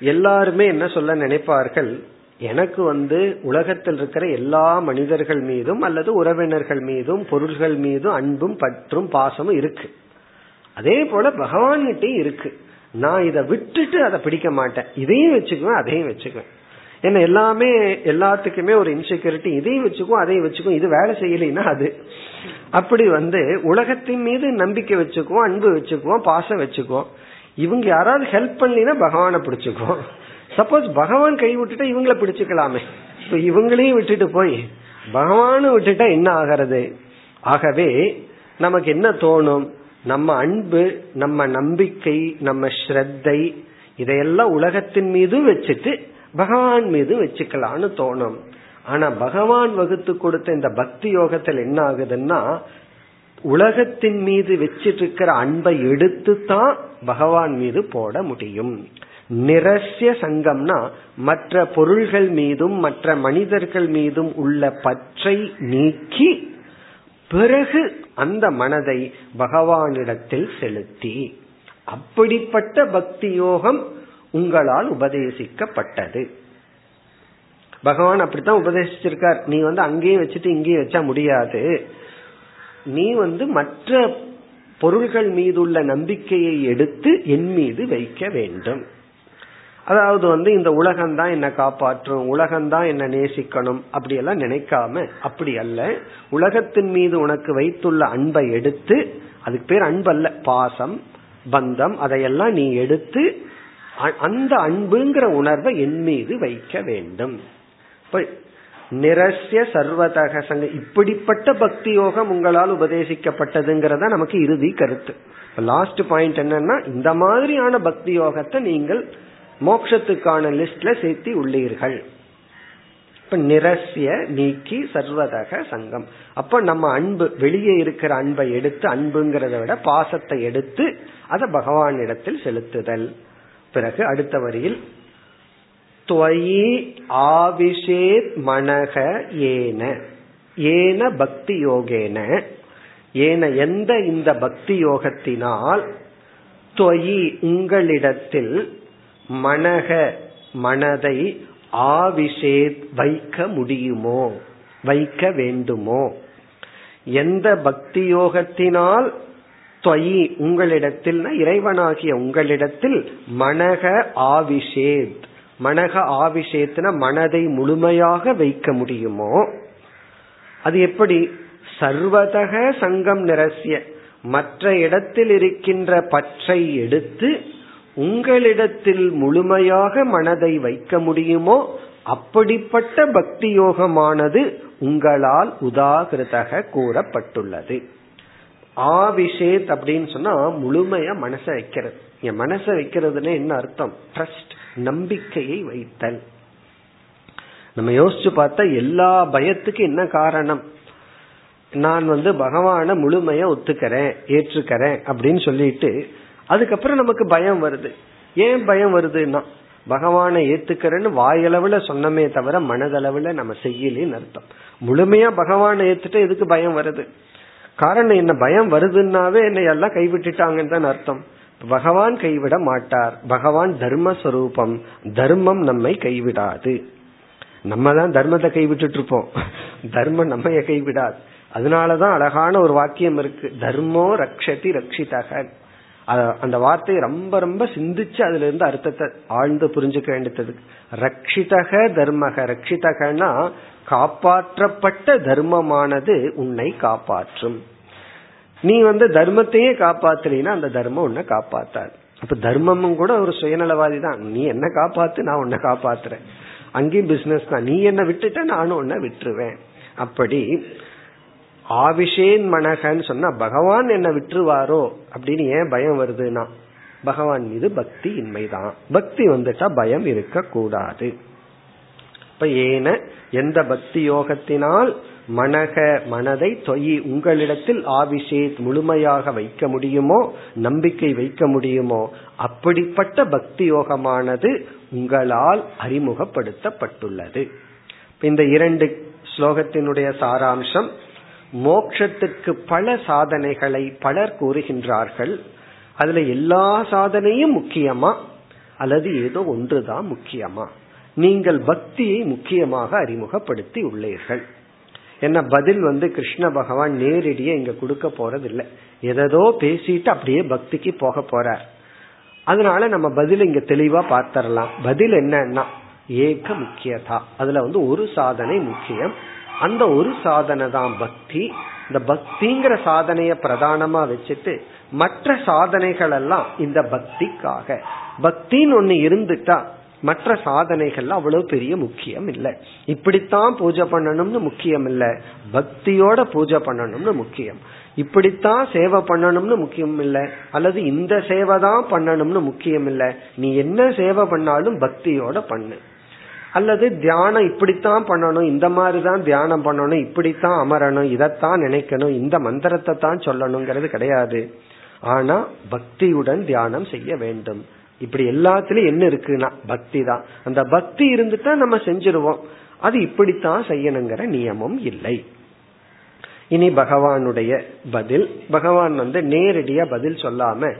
எல்லாருமே என்ன சொல்ல நினைப்பார்கள்? எனக்கு வந்து உலகத்தில் இருக்கிற எல்லா மனிதர்கள் மீதும் அல்லது உறவினர்கள் மீதும் பொருள்கள் மீதும் அன்பும் பற்றும் பாசமும் இருக்கு. அதே போல பகவான்கிட்டையும் இருக்கு. நான் இதை விட்டுட்டு அதை பிடிக்க மாட்டேன். இதையும் வச்சுக்குவேன் அதையும் வச்சுக்குவேன். ஏன்னா எல்லாமே எல்லாத்துக்குமே ஒரு இன்செக்யூரிட்டி இதையும் வச்சுக்குவோம் அதையும் வச்சுக்கும் இது வேலை செய்யலைன்னா அது. அப்படி வந்து உலகத்தின் மீது நம்பிக்கை வச்சுக்குவோம் அன்பு வச்சுக்குவோம் பாசம் வச்சுக்குவோம். இவங்க யாராவது ஹெல்ப் பண்ணினா பகவானை பிடிச்சுக்குவோம். சப்போஸ் பகவான் கை விட்டுட்டா இவங்கள பிடிச்சுக்கலாமே. இப்ப இவங்களையும் விட்டுட்டு போய் பகவானும் விட்டுட்டா என்ன ஆகிறது? ஆகவே நமக்கு என்ன தோணும்? நம்ம அன்பு நம்ம நம்பிக்கை நம்ம ஸ்ரத்தை இதையெல்லாம் உலகத்தின் மீது வச்சுட்டு பகவான் மீது வச்சுக்கலான்னு தோணும். ஆனா பகவான் வகுத்து கொடுத்த இந்த பக்தி யோகத்தில் என்ன ஆகுதுன்னா உலகத்தின் மீது வச்சிட்டு இருக்கிற அன்பை எடுத்து தான் பகவான் மீது போட முடியும். நிரஸ்ய சங்கம்னா மற்ற பொருள்கள் மீதும் மற்ற மனிதர்கள் மீதும் உள்ள பற்றை நீக்கி பிறகு அந்த மனதை பகவானிடத்தில் செலுத்தி. அப்படிப்பட்ட பக்தி யோகம் உங்களால் உபதேசிக்கப்பட்டது. பகவான் அப்படித்தான் உபதேசிச்சிருக்கார். நீ வந்து அங்கேயும் வச்சுட்டு இங்கேயும் வச்சா முடியாது. நீ வந்து மற்ற பொருள்கள் மீதுள்ள நம்பிக்கையை எடுத்து என் மீது வைக்க வேண்டும். அதாவது வந்து இந்த உலகம்தான் என்ன காப்பாற்றும் உலகம்தான் என்ன நேசிக்கணும் அப்படியெல்லாம் நினைக்காம அப்படி அல்ல. உலகத்தின் மீது உனக்கு வைத்துள்ள அன்பை எடுத்து அதுக்கு பேர் அன்பல்ல பாசம் பந்தம் அதையெல்லாம் நீ எடுத்து அந்த அன்புங்கிற உணர்வை என் மீது வைக்க வேண்டும். நிரஸ்ய சர்வதக சங்க இப்படிப்பட்ட பக்தி யோகம் உங்களால் உபதேசிக்கப்பட்டதுங்கிறத நமக்கு இறுதி கருத்து. லாஸ்ட் பாயிண்ட் என்னன்னா இந்த மாதிரியான பக்தி யோகத்தை நீங்கள் மோக்ஷத்துக்கான லிஸ்ட்ல சேர்த்தி உள்ளீர்கள். இப்ப நிரஸ்ய நீக்கி சர்வதக சங்கம். அப்ப நம்ம அன்பு வெளியே இருக்கிற அன்பை எடுத்து அன்புங்கிறத விட பாசத்தை எடுத்து அதை பகவானிடத்தில் செலுத்துதல். பிறகு அடுத்த வரியில் துவயி ஆவிஷேத் மனக ஏன. ஏன பக்தி யோகேன. ஏன எந்த இந்த பக்தி யோகத்தினால் துவயி உங்களிடத்தில் மனக மனதை ஆவிஷேத் வைக்க முடியுமோ? வைக்க வேண்டுமோ? எந்த பக்தி யோகத்தினால் துவயி உங்களிடத்தில் இறைவனாகிய உங்களிடத்தில் மனக ஆவிஷேத் மனக ஆவிஷேத்தின மனதை முழுமையாக வைக்க முடியுமோ? அது எப்படி? சர்வதக சங்கம் நிரசிய மற்ற இடத்தில் இருக்கின்ற பற்றை எடுத்து உங்களிடத்தில் முழுமையாக மனதை வைக்க முடியுமோ? அப்படிப்பட்ட பக்தி யோகமானது உங்களால் உதாகிருதக கூறப்பட்டுள்ளது. ஆவிஷேத் அப்படின்னு சொன்னா முழுமையா மனசை வைக்கிறது. என் மனசை வைக்கிறதுன்னு என்ன அர்த்தம்? ட்ரஸ்ட் நம்பிக்கையை வைத்தல். நம்ம யோசிச்சு பார்த்தா எல்லா பயத்துக்கும் என்ன காரணம்? நான் வந்து பகவான முழுமைய ஒத்துக்கிறேன் ஏற்றுக்கிறேன் அப்படின்னு சொல்லிட்டு அதுக்கப்புறம் நமக்கு பயம் வருது. ஏன் பயம் வருதுன்னா பகவானை ஏத்துக்கிறேன்னு வாயளவுல சொன்னமே தவிர மனதளவுல நம்ம செய்யலேன்னு அர்த்தம். முழுமையா பகவானை ஏத்துட்டு எதுக்கு பயம் வருது? காரணம் என்ன? பயம் வருதுன்னாவே என்னை எல்லாம் கைவிட்டுட்டாங்கன்னு தான் அர்த்தம். பகவான் கைவிட மாட்டார். பகவான் தர்மஸ்வரூபம். தர்மம் நம்மை கைவிடாது. நம்ம தான் தர்மத்தை கைவிட்டுட்டு இருப்போம் தர்மம் நம்ம கைவிடாது. அதனாலதான் அழகான ஒரு வாக்கியம் இருக்கு. தர்மோ ரக்ஷதி ரக்ஷிதகன் அந்த வார்த்தையை ரொம்ப ரொம்ப சிந்திச்சு அதுல இருந்து அர்த்தத்தை ஆழ்ந்து புரிஞ்சுக்க வேண்டியது. ரக்ஷிதக தர்மக. ரக்ஷிதகனா காப்பாற்றப்பட்ட தர்மமானது உன்னை காப்பாற்றும். நீ வந்து தர்மத்தையே காப்பாத்துறீன்னா அந்த தர்மம் உன்னை காப்பாத்தாது. அப்ப தர்மமும் கூட ஒரு சுயநலவாதி தான் நீ என்ன காப்பாத்து நான் உன்னை காப்பாத்துறேன். அங்கேயும் பிசினஸ் தான். நீ என்ன விட்டுட்ட நானும் உன்னை விட்டுருவேன். அப்படி ஆவிஷேன் மனகன்னு சொன்னா பகவான் என்ன விட்டுருவாரோ அப்படின்னு ஏன் பயம் வருதுன்னா பகவான் மீது பக்தி இன்மைதான். பக்தி வந்துட்டா பயம் இருக்க கூடாது இப்ப ஏன எந்த பக்தி யோகத்தினால் மனக மனதை தொயி உங்களிடத்தில் ஆவிஷேத் முழுமையாக வைக்க முடியுமோ நம்பிக்கை வைக்க முடியுமோ அப்படிப்பட்ட பக்தி யோகமானது உங்களால் அறிமுகப்படுத்தப்பட்டுள்ளது. இந்த இரண்டு ஸ்லோகத்தினுடைய சாராம்சம் மோக்ஷத்துக்கு பல சாதனைகளை பலர் கூறுகின்றார்கள். அதுல எல்லா சாதனையும் முக்கியமா? அல்லது ஏதோ ஒன்றுதான் முக்கியமா? நீங்கள் பக்தியை முக்கியமாக அறிமுகப்படுத்தி உள்ளீர்கள். என்ன பதில் வந்து கிருஷ்ண பகவான் நேரடியே இங்க கொடுக்க போறது இல்லை எதோ பேசிட்டு அப்படியே பக்திக்கு போக போறார். அதனால நம்ம பதில் இங்க தெளிவா பார்த்தரலாம் பதில் என்னன்னா ஏக முக்கியதா. அதுல வந்து ஒரு சாதனை முக்கியம். அந்த ஒரு சாதனை தான் பக்தி. இந்த பக்திங்கிற சாதனைய பிரதானமா வச்சுட்டு மற்ற சாதனைகள் எல்லாம் இந்த பக்திக்காக. பக்தின்னு ஒண்ணு இருந்துட்டா மற்ற சாதனைகள்லாம் அவ்வளவு பெரிய முக்கியம் இல்லை. இப்படித்தான் பூஜை பண்ணணும்னு முக்கியம் இல்ல. பக்தியோட பூஜை பண்ணணும்னு முக்கியம். இப்படித்தான் சேவை பண்ணணும்னு முக்கியம் இல்ல. அல்லது இந்த சேவை தான் பண்ணணும்னு முக்கியம் இல்ல. நீ என்ன சேவை பண்ணாலும் பக்தியோட பண்ணு. அல்லது தியானம் இப்படித்தான் பண்ணணும் இந்த மாதிரி தான் தியானம் பண்ணணும் இப்படித்தான் அமரணும் இதைத்தான் நினைக்கணும் இந்த மந்திரத்தை தான் சொல்லணுங்கிறது கிடையாது. ஆனா பக்தியுடன் தியானம் செய்ய வேண்டும். இப்படி எல்லாத்துலயும் என்ன இருக்குன்னா பக்தி தான். அந்த பக்தி இருந்துட்டா நம்ம செஞ்சிருவோம். அது இப்படித்தான் செய்யணுங்கிற நியமம் இல்லை. இனி பகவானுடைய பதில். பகவான் வந்து நேரடியா பதில் சொல்லாம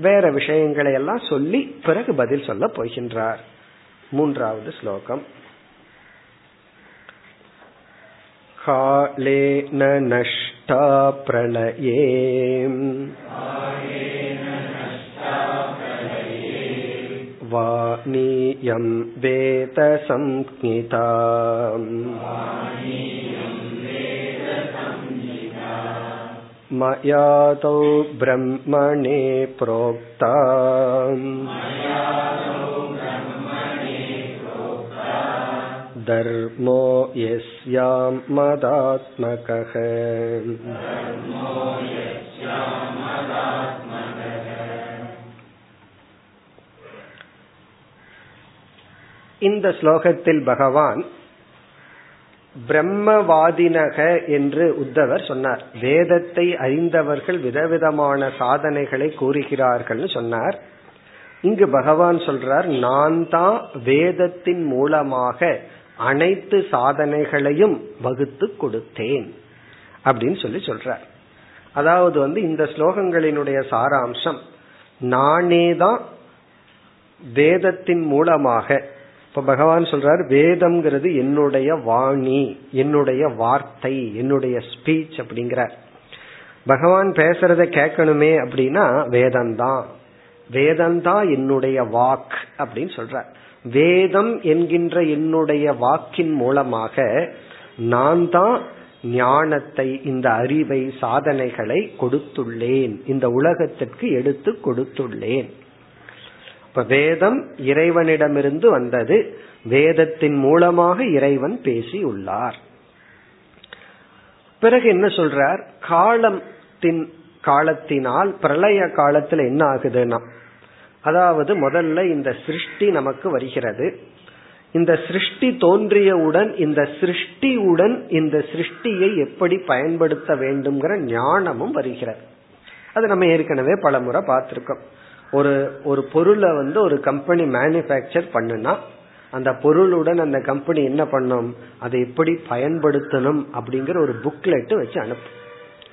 வேற விஷயங்களை எல்லாம் சொல்லி பிறகு பதில் சொல்ல போகின்றார். மூன்றாவது ஸ்லோகம் कालेन नष्टा प्रलये वाणीयं वेदसंज्ञिता मयातौ ब्रह्मणे प्रोक्ता धर्मो यस्यां मदात्मकः இந்த ஸ்லோகத்தில் பகவான் பிரம்மவாதினக என்று உத்தவர் சொன்னார் வேதத்தை அறிந்தவர்கள் விதவிதமான சாதனைகளை கூறுகிறார்கள் சொன்னார் இங்கு பகவான் சொல்றார் நான் தான் வேதத்தின் மூலமாக அனைத்து சாதனைகளையும் வகுத்து கொடுத்தேன் அப்படின்னு சொல்லி சொல்றார். அதாவது வந்து இந்த ஸ்லோகங்களினுடைய சாராம்சம் நானே தான் வேதத்தின் மூலமாக இப்ப பகவான் சொல்றார் வேதம்ங்கிறது என்னுடைய வாணி என்னுடைய வார்த்தை என்னுடைய ஸ்பீச் அப்படிங்கிறார். பகவான் பேசுறத கேட்கணுமே அப்படின்னா வேதம்தான். வேதம்தான் என்னுடைய வாக் அப்படின்னு சொல்றார். வேதம் என்கின்ற என்னுடைய வாக்கின் மூலமாக நான் தான் ஞானத்தை இந்த அறிவை சாதனைகளை கொடுத்துள்ளேன். இந்த உலகத்திற்கு எடுத்து கொடுத்துள்ளேன். இப்ப வேதம் இறைவனிடமிருந்து வந்தது. வேதத்தின் மூலமாக இறைவன் பேசி உள்ளார் பிறகு என்ன சொல்றார்? காலத்தின் காலத்தினால் பிரளய காலத்துல என்ன ஆகுதுன்னா அதாவது முதல்ல இந்த சிருஷ்டி நமக்கு வருகிறது. இந்த சிருஷ்டி தோன்றியவுடன் இந்த சிருஷ்டியுடன் இந்த சிருஷ்டியை எப்படி பயன்படுத்த வேண்டும்ங்கிற ஞானமும் வருகிறது. அது நம்ம ஏற்கனவே பல முறை பார்த்திருக்கோம். ஒரு ஒரு பொருளை வந்து ஒரு கம்பெனி மேனுபேக்சர் பண்ணுனா அந்த பொருளுடன் அந்த கம்பெனி என்ன பண்ணும்? அதை எப்படி பயன்படுத்தணும் அப்படிங்கிற ஒரு புக்லெட்டு வச்சு அனுப்பும்.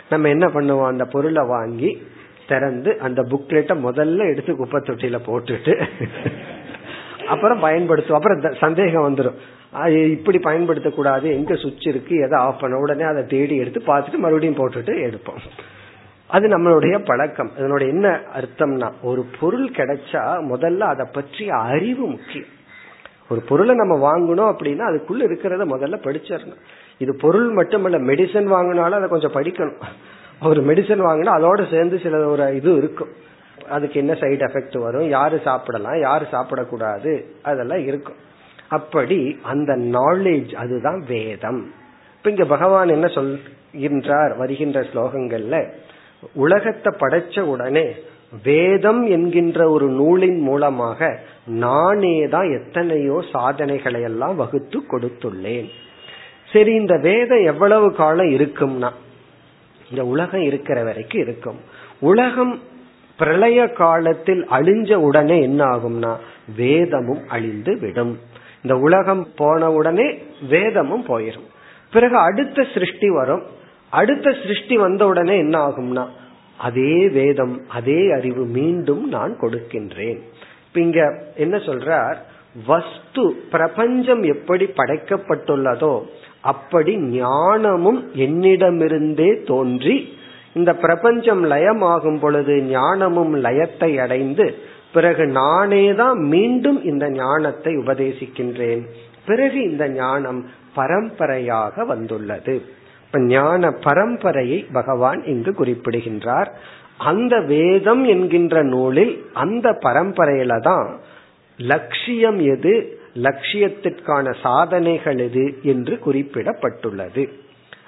நம்ம என்ன பண்ணுவோம்? அந்த பொருளை வாங்கி திறந்து அந்த புக்லெட்டை முதல்ல எடுத்து குப்பை தொட்டியில போட்டுட்டு அப்புறம் பயன்படுத்துவோம் அப்புறம் சந்தேகம் வந்துடும் இப்படி பயன்படுத்தக்கூடாது. எங்க சுவிட்ச் இருக்கு? எதை ஆஃப் பண்ண? உடனே அதை தேடி எடுத்து பார்த்துட்டு மறுபடியும் போட்டுட்டு எடுப்போம். அது நம்மளுடைய பழக்கம். இதனுடைய என்ன அர்த்தம்னா ஒரு பொருள் கிடைச்சா முதல்ல அதை பற்றிய அறிவு முக்கியம். ஒரு பொருளை நம்ம வாங்கணும் அப்படின்னா அதுக்குள்ள இருக்கிறத முதல்ல படிச்சிடணும். இது பொருள் மட்டுமல்ல மெடிசன் வாங்கினாலும் அதை கொஞ்சம் படிக்கணும். ஒரு மெடிசன் வாங்கினா அதோட சேர்ந்து சில ஒரு இது இருக்கும். அதுக்கு என்ன சைடு எஃபெக்ட் வரும்? யாரு சாப்பிடலாம்? யாரு சாப்பிடக்கூடாது? அதெல்லாம் இருக்கும். அப்படி அந்த நாலேஜ் அதுதான் வேதம். இப்ப இங்க பகவான் என்ன சொல்கின்றார்? வருகின்ற ஸ்லோகங்கள்ல உலகத்தை படைச்ச உடனே வேதம் என்கின்ற ஒரு நூலின் மூலமாக நானே தான் எத்தனையோ சாதனைகளை எல்லாம் வகுத்து கொடுத்துள்ளேன். சரி இந்த வேதம் எவ்வளவு காலம் இருக்கும்னா இந்த உலகம் இருக்கிற வரைக்கும் இருக்கும். உலகம் பிரளய காலத்தில் அழிஞ்ச உடனே என்ன ஆகும்னா வேதமும் அழிந்து விடும். இந்த உலகம் போன உடனே வேதமும் போயிடும் பிறகு அடுத்த சிருஷ்டி வரும். அடுத்த சிருஷ்டி வந்த உடனே என்ன ஆகும்னா அதே வேதம் அதே அறிவு மீண்டும் நான் கொடுக்கின்றேன். இப்ப இங்க என்ன சொல்றார்? வஸ்து பிரபஞ்சம் எப்படி படைக்கப்பட்டுள்ளதோ அப்படி ஞானமும் என்னிடமிருந்தே தோன்றி இந்த பிரபஞ்சம் லயமாகும் பொழுது ஞானமும் லயத்தை அடைந்து பிறகு நானே தான் மீண்டும் இந்த ஞானத்தை உபதேசிக்கின்றேன். பிறகு இந்த ஞானம் பரம்பரையாக வந்துள்ளது. இப்ப ஞான பரம்பரையை பகவான் இங்கு குறிப்பிடுகின்றார். அந்த வேதம் என்கின்ற நூலில் அந்த பரம்பரையில தான் லட்சியம் எது லட்சியத்திற்கான சாதனைகள் எது என்று குறிப்பிடப்பட்டுள்ளது.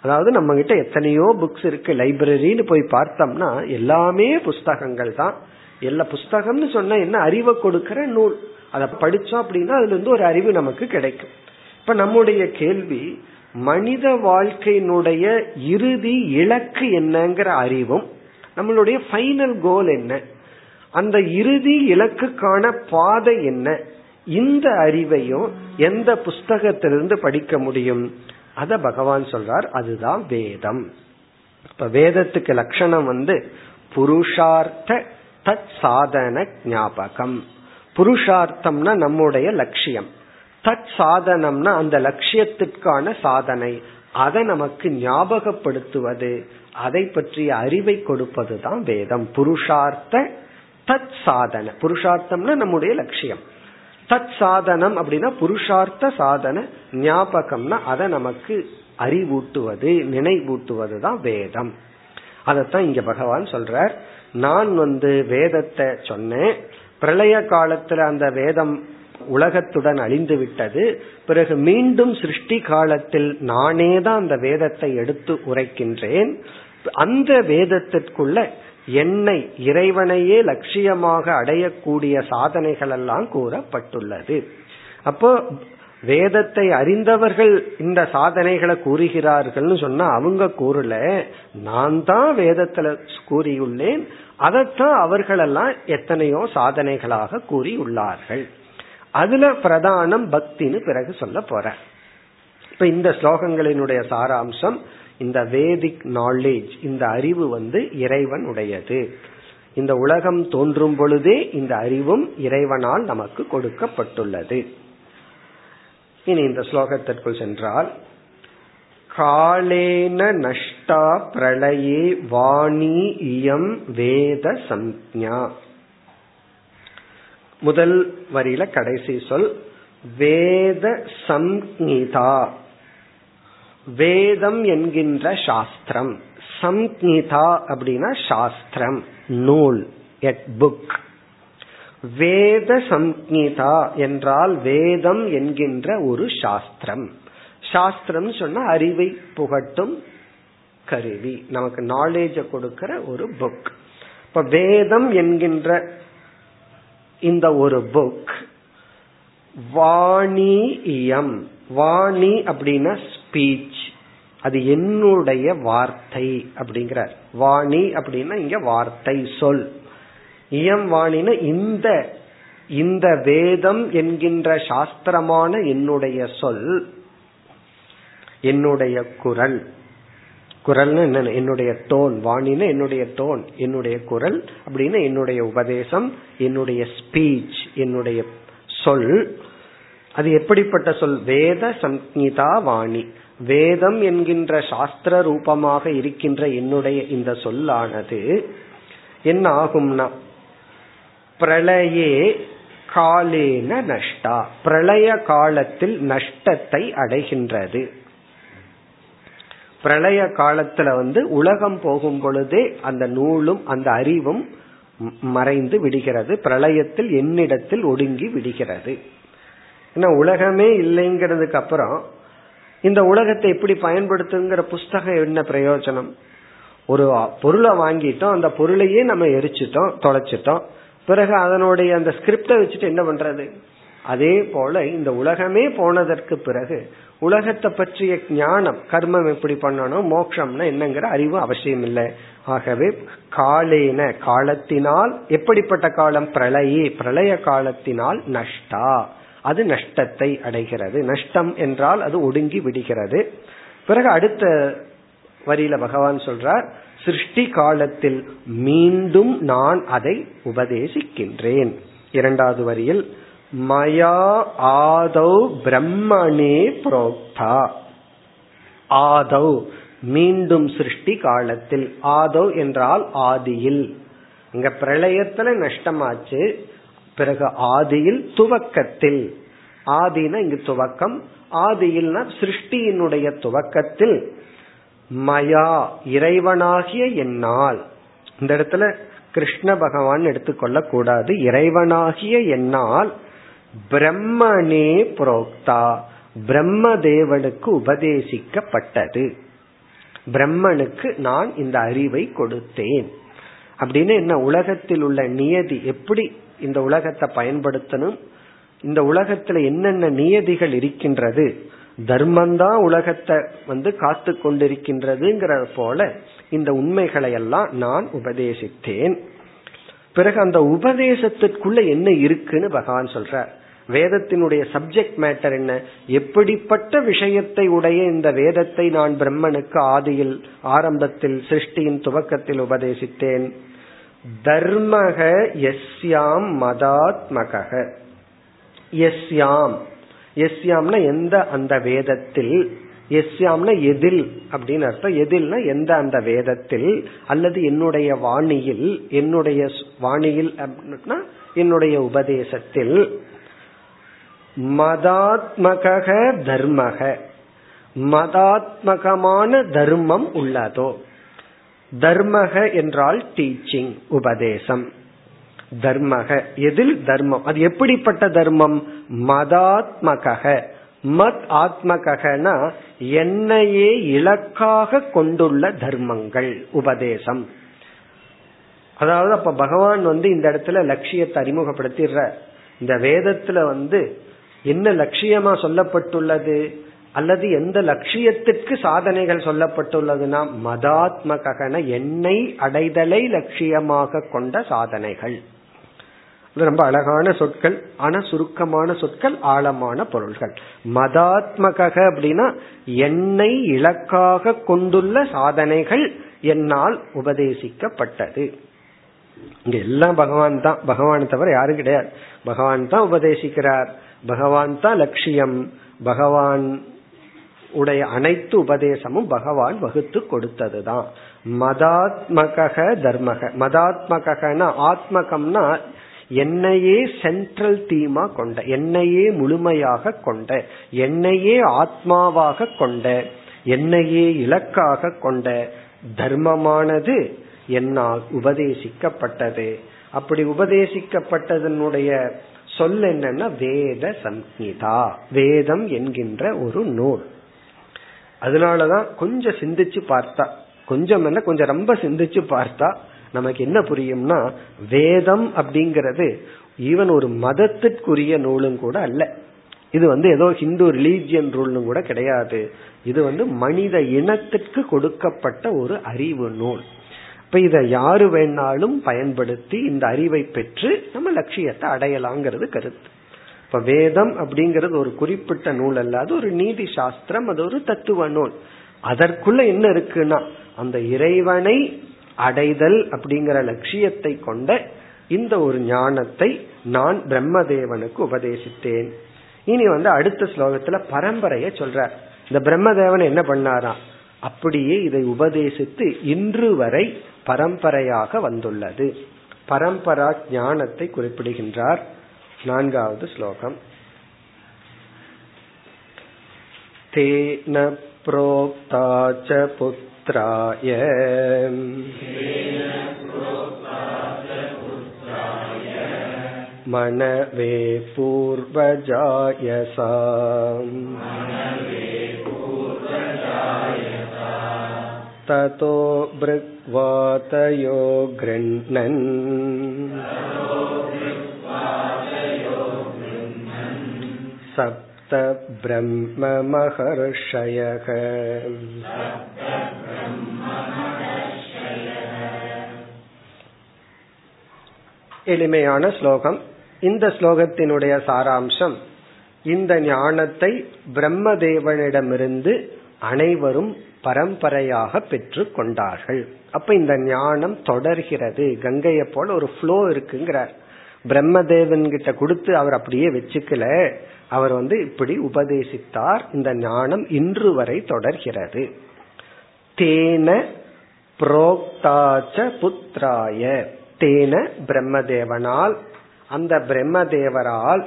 அதாவது நம்ம கிட்ட எத்தனையோ புக்ஸ் இருக்கு. லைப்ரரின்னு போய் பார்த்தோம்னா எல்லாமே புஸ்தகங்கள் தான். எல்லா புஸ்தகம்னு சொன்னா என்ன? அறிவை கொடுக்கிற நூல். அதை படிச்சோம் அப்படின்னா அதுல இருந்து ஒரு அறிவு நமக்கு கிடைக்கும். இப்ப நம்முடைய கேள்வி மனித வாழ்க்கையினுடைய இறுதி இலக்கு என்னங்கிற அறிவும் நம்மளுடைய ஃபைனல் கோல் என்ன? அந்த இறுதி இலக்குக்கான பாதை என்ன? இந்த அறிவையும் எந்த புஸ்தகத்திலிருந்து படிக்க முடியும்? அத பகவான் சொல்றார் அதுதான் வேதம். இப்ப வேதத்துக்கு லட்சணம் வந்து புருஷார்த்த தத் சாதன ஞாபகம். புருஷார்த்தம்னா நம்முடைய லட்சியம். தத் சாதனம்னா அந்த லட்சியத்திற்கான சாதனை. அதை நமக்கு ஞாபகப்படுத்துவது. அதை பற்றிய அறிவை கொடுப்பது தான் வேதம். புருஷார்த்த தத் சாதன. புருஷார்த்தம்னா நம்முடைய லட்சியம். தத் சாதனம் அப்படின்னா புருஷார்த்த சாதன ஞாபகம்னா அதை நமக்கு அறிவூட்டுவது நினைவூட்டுவது தான் வேதம். அதத்தான் இங்க பகவான் சொல்றார். நான் வந்து வேதத்தை சொன்னேன். பிரளய காலத்துல அந்த வேதம் உலகத்துடன் அழிந்து விட்டது. பிறகு மீண்டும் சிருஷ்டி காலத்தில் நானே தான் அந்த வேதத்தை எடுத்து உரைக்கின்றேன். அந்த வேதத்திற்குள்ள என்னை இறைவனையே லட்சியமாக அடையக்கூடிய சாதனைகள் எல்லாம் கூறப்பட்டுள்ளது. அப்போ வேதத்தை அறிந்தவர்கள் இந்த சாதனைகளை கூறுகிறார்கள்னு சொன்னா அவங்க கூறல நான் தான் வேதத்துல கூறியுள்ளேன் அதைத்தான் அவர்களெல்லாம் எத்தனையோ சாதனைகளாக கூறியுள்ளார்கள். அதுல பிரதானம் பக்தின்னு பிறகு சொல்ல போற இப்ப இந்த ஸ்லோகங்களினுடைய சாராம்சம் இந்த வேதிக் நாலேஜ் இந்த அறிவு வந்து இறைவன் உடையது. இந்த உலகம் தோன்றும் பொழுதே இந்த அறிவும் இறைவனால் நமக்கு கொடுக்கப்பட்டுள்ளது. இனி இந்த ஸ்லோகத்திற்குள் சென்றால் காலேன நஷ்டா பிரளயே வாணி இயம் வேத சம்ஞா. முதல் வரியில கடைசி சொல் வேத சம்ஹிதா வேதம் என்கின்ற சாஸ்திரம். சம்ஹிதா அப்படின்னா சாஸ்திரம். நூல். எட் புக் வேத சம்ஹிதா என்றால் வேதம் என்கின்ற ஒரு சாஸ்திரம். சாஸ்திரம் சொன்னா அறிவை புகட்டும் கருவி. நமக்கு நாலேஜ கொடுக்கிற ஒரு புக் இப்ப வேதம் என்கின்ற இந்த ஒரு புக் வாணியம் வாணி அப்படின்னா ஸ்பீச் அது என்னுடைய வார்த்தை அப்படிங்கிறார். வாணி அப்படின்னா இங்க வார்த்தை சொல். இயம் வாணின இந்த இந்த வேதம் என்கின்ற சாஸ்திரமான என்னுடைய சொல் என்னுடைய குரல். குரல்னு என்ன என்னுடைய டோன். வாணின என்னுடைய டோன். என்னுடைய குரல் அப்படின்னு என்னுடைய உபதேசம் என்னுடைய ஸ்பீச் என்னுடைய சொல். அது எப்படிப்பட்ட சொல்? வேத சங்கீதா வாணி. வேதம் என்கின்ற சாஸ்திர ரூபமாக இருக்கின்ற என்னுடைய இந்த சொல்லானது என்ன ஆகும்னா பிரளயே காலேன நஷ்டா. பிரளய காலத்தில் நஷ்டத்தை அடைகின்றது. பிரளய காலத்துல வந்து உலகம் போகும் பொழுதே அந்த நூலும் அந்த அறிவும் மறைந்து விடுகிறது. பிரளயத்தில் என்னிடத்தில் ஒடுங்கி விடுகிறது. ஏன்னா உலகமே இல்லைங்கிறதுக்கு அப்புறம் இந்த உலகத்தை எப்படி பயன்படுத்துங்கிற புஸ்தகம் என்ன பிரயோஜனம்? ஒரு பொருளை வாங்கிட்டோம் அந்த பொருளையே நம்ம எரிச்சிட்டோம் தொலைச்சிட்டோம். பிறகு அதனுடைய அந்த ஸ்கிரிப்டை வச்சுட்டு என்ன பண்றது? அதே போல இந்த உலகமே போனதற்கு பிறகு உலகத்தை பற்றிய ஞானம் கர்மம் எப்படி பண்ணணும் மோட்சம்னா என்னங்கிற அறிவு அவசியம் இல்லை. ஆகவே காலேன காலத்தினால் எப்படிப்பட்ட காலம்? பிரளயே பிரளய காலத்தினால் நஷ்டா. அது நஷ்டத்தை அடைகிறது. நஷ்டம் என்றால் அது ஒடுங்கி விடுகிறது. பிறகு அடுத்த வரியில பகவான் சொல்றார் சிருஷ்டி காலத்தில் மீண்டும் நான் அதை உபதேசிக்கின்றேன். இரண்டாவது வரியில் மயா ஆதௌ பிரம்மணே புரோக்தா. ஆதௌ. மீண்டும் சிருஷ்டி காலத்தில் ஆதௌ என்றால் ஆதியில். இங்க பிரளயத்துல நஷ்டமாச்சு பிறகு ஆதியில் துவக்கத்தில். ஆதினா இங்கு துவக்கம் ஆதியில்னா சிருஷ்டியினுடைய துவக்கத்தில். மயா இறைவனாகிய என்னால். இந்த இடத்துல கிருஷ்ண பகவான் எடுத்துக்கொள்ள கூடாது இறைவனாகிய என்னால் பிரம்மனே புரோக்தா பிரம்ம தேவனுக்கு உபதேசிக்கப்பட்டது. பிரம்மனுக்கு நான் இந்த அறிவை கொடுத்தேன். அப்படின்னு என்ன உலகத்தில் உள்ள நியதி எப்படி இந்த உலகத்தை பயன்படுத்தணும். இந்த உலகத்துல என்னென்ன நியதிகள் இருக்கின்றது தர்மந்தான் உலகத்தை வந்து காத்து கொண்டிருக்கின்றதுங்கிற போல இந்த உண்மைகளை எல்லாம் நான் உபதேசித்தேன். பிறகு அந்த உபதேசத்திற்குள்ள என்ன இருக்குன்னு பகவான் சொல்றார். வேதத்தினுடைய சப்ஜெக்ட் மேட்டர் என்ன? எப்படிப்பட்ட விஷயத்தை உடைய இந்த வேதத்தை நான் பிரம்மனுக்கு ஆதியில் ஆரம்பத்தில் சிருஷ்டியின் துவக்கத்தில் உபதேசித்தேன். தர்மக எஸ்யாம் மதாத்மக எஸ்யாம் எஸ்யாம்னா எந்த அந்த வேதத்தில் எஸ்யாம்னா எதில் அப்படின்னு அர்த்தம். எதில்னா எந்த அந்த வேதத்தில் அல்லது என்னுடைய வாணியில் என்னுடைய வாணியில் அப்படின்னா என்னுடைய உபதேசத்தில் மதாத்மக தர்மக. மதாத்மகமான தர்மம் உள்ளதோ. தர்மக என்றால் டீச்சிங் உபதேசம். தர்மக. எதில் தர்மம்? அது எப்படிப்பட்ட தர்மம்? மதாத்மக மத் ஆத்மகனா என்னையே இலக்காக கொண்டுள்ள தர்மங்கள் உபதேசம். அதாவது அப்ப பகவான் வந்து இந்த இடத்துல லட்சியத்தை அறிமுகப்படுத்திடுற இந்த வேதத்துல வந்து என்ன லட்சியமா சொல்லப்பட்டுள்ளது? அல்லது எந்த லட்சியத்திற்கு சாதனைகள் சொல்லப்பட்டுள்ளதுன்னா மதாத்மகன என்னை அடைதலை லட்சியமாக கொண்ட சாதனைகள். ரொம்ப அழகான சொற்கள் ஆனா சுருக்கமான சொற்கள் ஆழமான பொருள்கள். மதாத்மக அப்படின்னா என்னை இலக்காக கொண்டுள்ள சாதனைகள் என்னால் உபதேசிக்கப்பட்டது. இங்க எல்லாம் பகவான் தான் பகவான் தவிர யாரும் கிடையாது. பகவான் தான் உபதேசிக்கிறார். பகவான் தான் லட்சியம். பகவான் உடைய அனைத்து உபதேசமும் பகவான் வகுத்து கொடுத்ததுதான். மதாத்மக தர்மக மதாத்மகனா ஆத்மகம்னா என்னையே சென்ட்ரல் தீமா கொண்ட என்னையே முழுமையாக கொண்ட என்னையே ஆத்மாவாக கொண்ட என்னையே இலக்காக கொண்ட தர்மமானது என்னால் உபதேசிக்கப்பட்டது. அப்படி உபதேசிக்கப்பட்டதனுடைய சொல் என்னன்னா வேத சம்ஹிதா வேதம் என்கின்ற ஒரு நூல். அதனாலதான் கொஞ்சம் சிந்திச்சு பார்த்தா கொஞ்சம் என்ன கொஞ்சம் ரொம்ப சிந்திச்சு பார்த்தா நமக்கு என்ன புரியும்னா வேதம் அப்படிங்கிறது ஈவன் ஒரு மதத்திற்குரிய நூலும் கூட அல்ல. இது வந்து ஏதோ ஹிந்து ரிலீஜியன் ரூல்னு கூட கிடையாது. இது வந்து மனித இனத்திற்கு கொடுக்கப்பட்ட ஒரு அறிவு நூல். இப்ப இதை யாரு வேணாலும் பயன்படுத்தி இந்த அறிவை பெற்று நம்ம லட்சியத்தை அடையலாங்கிறது கருத்து. இப்ப வேதம் அப்படிங்கிறது ஒரு குறிப்பிட்ட நூல் அல்ல. அது ஒரு நீதி சாஸ்திரம் அது ஒரு தத்துவ நூல். அதற்குள்ள என்ன இருக்குன்னா அந்த இறைவனை அடைதல் அப்படிங்கிற லட்சியத்தை கொண்ட இந்த ஒரு ஞானத்தை நான் பிரம்மதேவனுக்கு உபதேசித்தேன். இனி வந்து அடுத்த ஸ்லோகத்துல பரம்பரைய சொல்றார். இந்த பிரம்மதேவன் என்ன பண்ணாரா? அப்படியே இதை உபதேசித்து இன்று வரை பரம்பரையாக வந்துள்ளது. பரம்பரா ஞானத்தை குறிப்பிடுகின்றார். नान्गावद् श्लोकम् तेन प्रोक्ता च पुत्राय मनवे पूर्वजायसा ततो भृग्वातयो गृह्णन् सप्त ब्रह्ममहर्षयः எளிமையான ஸ்லோகம் இந்த ஸ்லோகத்தினுடைய சாராம்சம் இந்த ஞானத்தை பிரம்மதேவனிடமிருந்து அனைவரும் பரம்பரையாக பெற்று கொண்டார்கள் அப்ப இந்த ஞானம் தொடர்கிறது கங்கையை போல ஒரு ஃப்ளோ இருக்குங்கிறார் பிரம்மதேவன் கிட்ட கொடுத்து அவர் அப்படியே வச்சுக்கல அவர் வந்து இப்படி உபதேசித்தார். இந்த ஞானம் இன்று வரை தொடர்கிறது. தேன புரோக்தாச்ச புத்திராய. தேன பிரம்மதேவனால் அந்த பிரம்மதேவரால்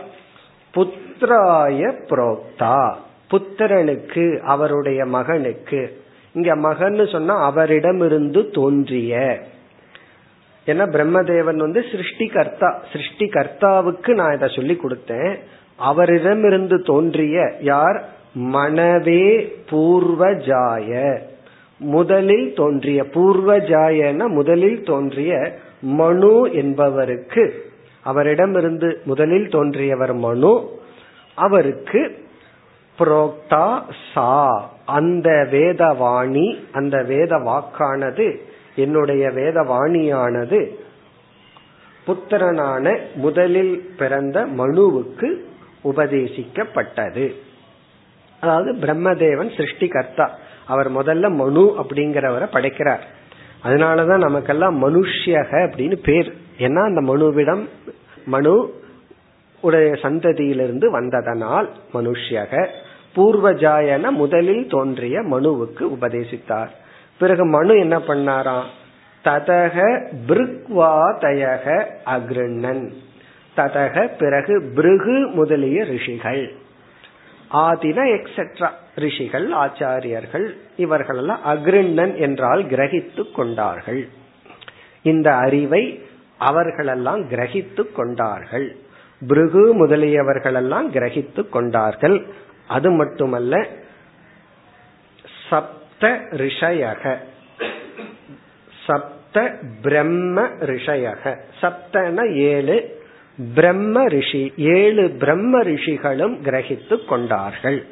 புத்திராய புரோக்தா. புத்திரனுக்கு அவருடைய மகனுக்கு. இங்க மகன்னு சொன்னா அவரிடமிருந்து தோன்றிய. ஏன்னா பிரம்மதேவன் வந்து சிருஷ்டி கர்த்தா சிருஷ்டி கர்த்தாவுக்கு நான் இதை சொல்லி கொடுத்தேன். அவரிடமிருந்து தோன்றிய யார்? மனவே பூர்வஜாய. முதலில் தோன்றிய பூர்வஜாயன முதலில் தோன்றிய மனு என்பவருக்கு. அவரிடமிருந்து முதலில் தோன்றியவர் மனு. அவருக்கு புரோக்தா சா. அந்த வேதவாணி அந்த வேத வாக்கானது என்னுடைய வேத வாணியானது புத்திரனான முதலில் பிறந்த மனுவுக்கு உபதேசிக்கப்பட்டது. அதாவது பிரம்மதேவன் சிருஷ்டிகர்த்தா. அவர் முதல்ல மனு அப்படிங்கிறவரை படைக்கிறார். அதனாலதான் நமக்கெல்லாம் மனுஷ்யக அப்படின்னு பேர். ஏன்னா அந்த மனுவிடம் மனு உடைய சந்ததியிலிருந்து வந்ததனால் மனுஷ்யக. பூர்வஜாயன முதலில் தோன்றிய மனுவுக்கு உபதேசித்தார். பிறகு மனு என்ன பண்ணாராம்? ததக பிருக்வாதயக அக்ருண்ணன். ததக பிறகு பிருகு முதலிய ரிஷிகள். ஆதின எக்ஸெட்ரா ரிஷிகள் ஆச்சாரியர்கள் இவர்களெல்லாம் அக்ருண்ணன் என்றால் கிரகித்து கொண்டார்கள். இந்த அறிவை அவர்களெல்லாம் கிரகித்து கொண்டார்கள். பிருகு முதலியவர்களெல்லாம் கிரகித்து கொண்டார்கள். அது மட்டுமல்ல சப்த ரிஷயக. சப்த பிரம்ம ரிஷயக. சப்தன ஏழு பிரம்ம ரிஷி ஏழு பிரம்ம ரிஷிகளும் கிரகித்து கொண்டார்கள்.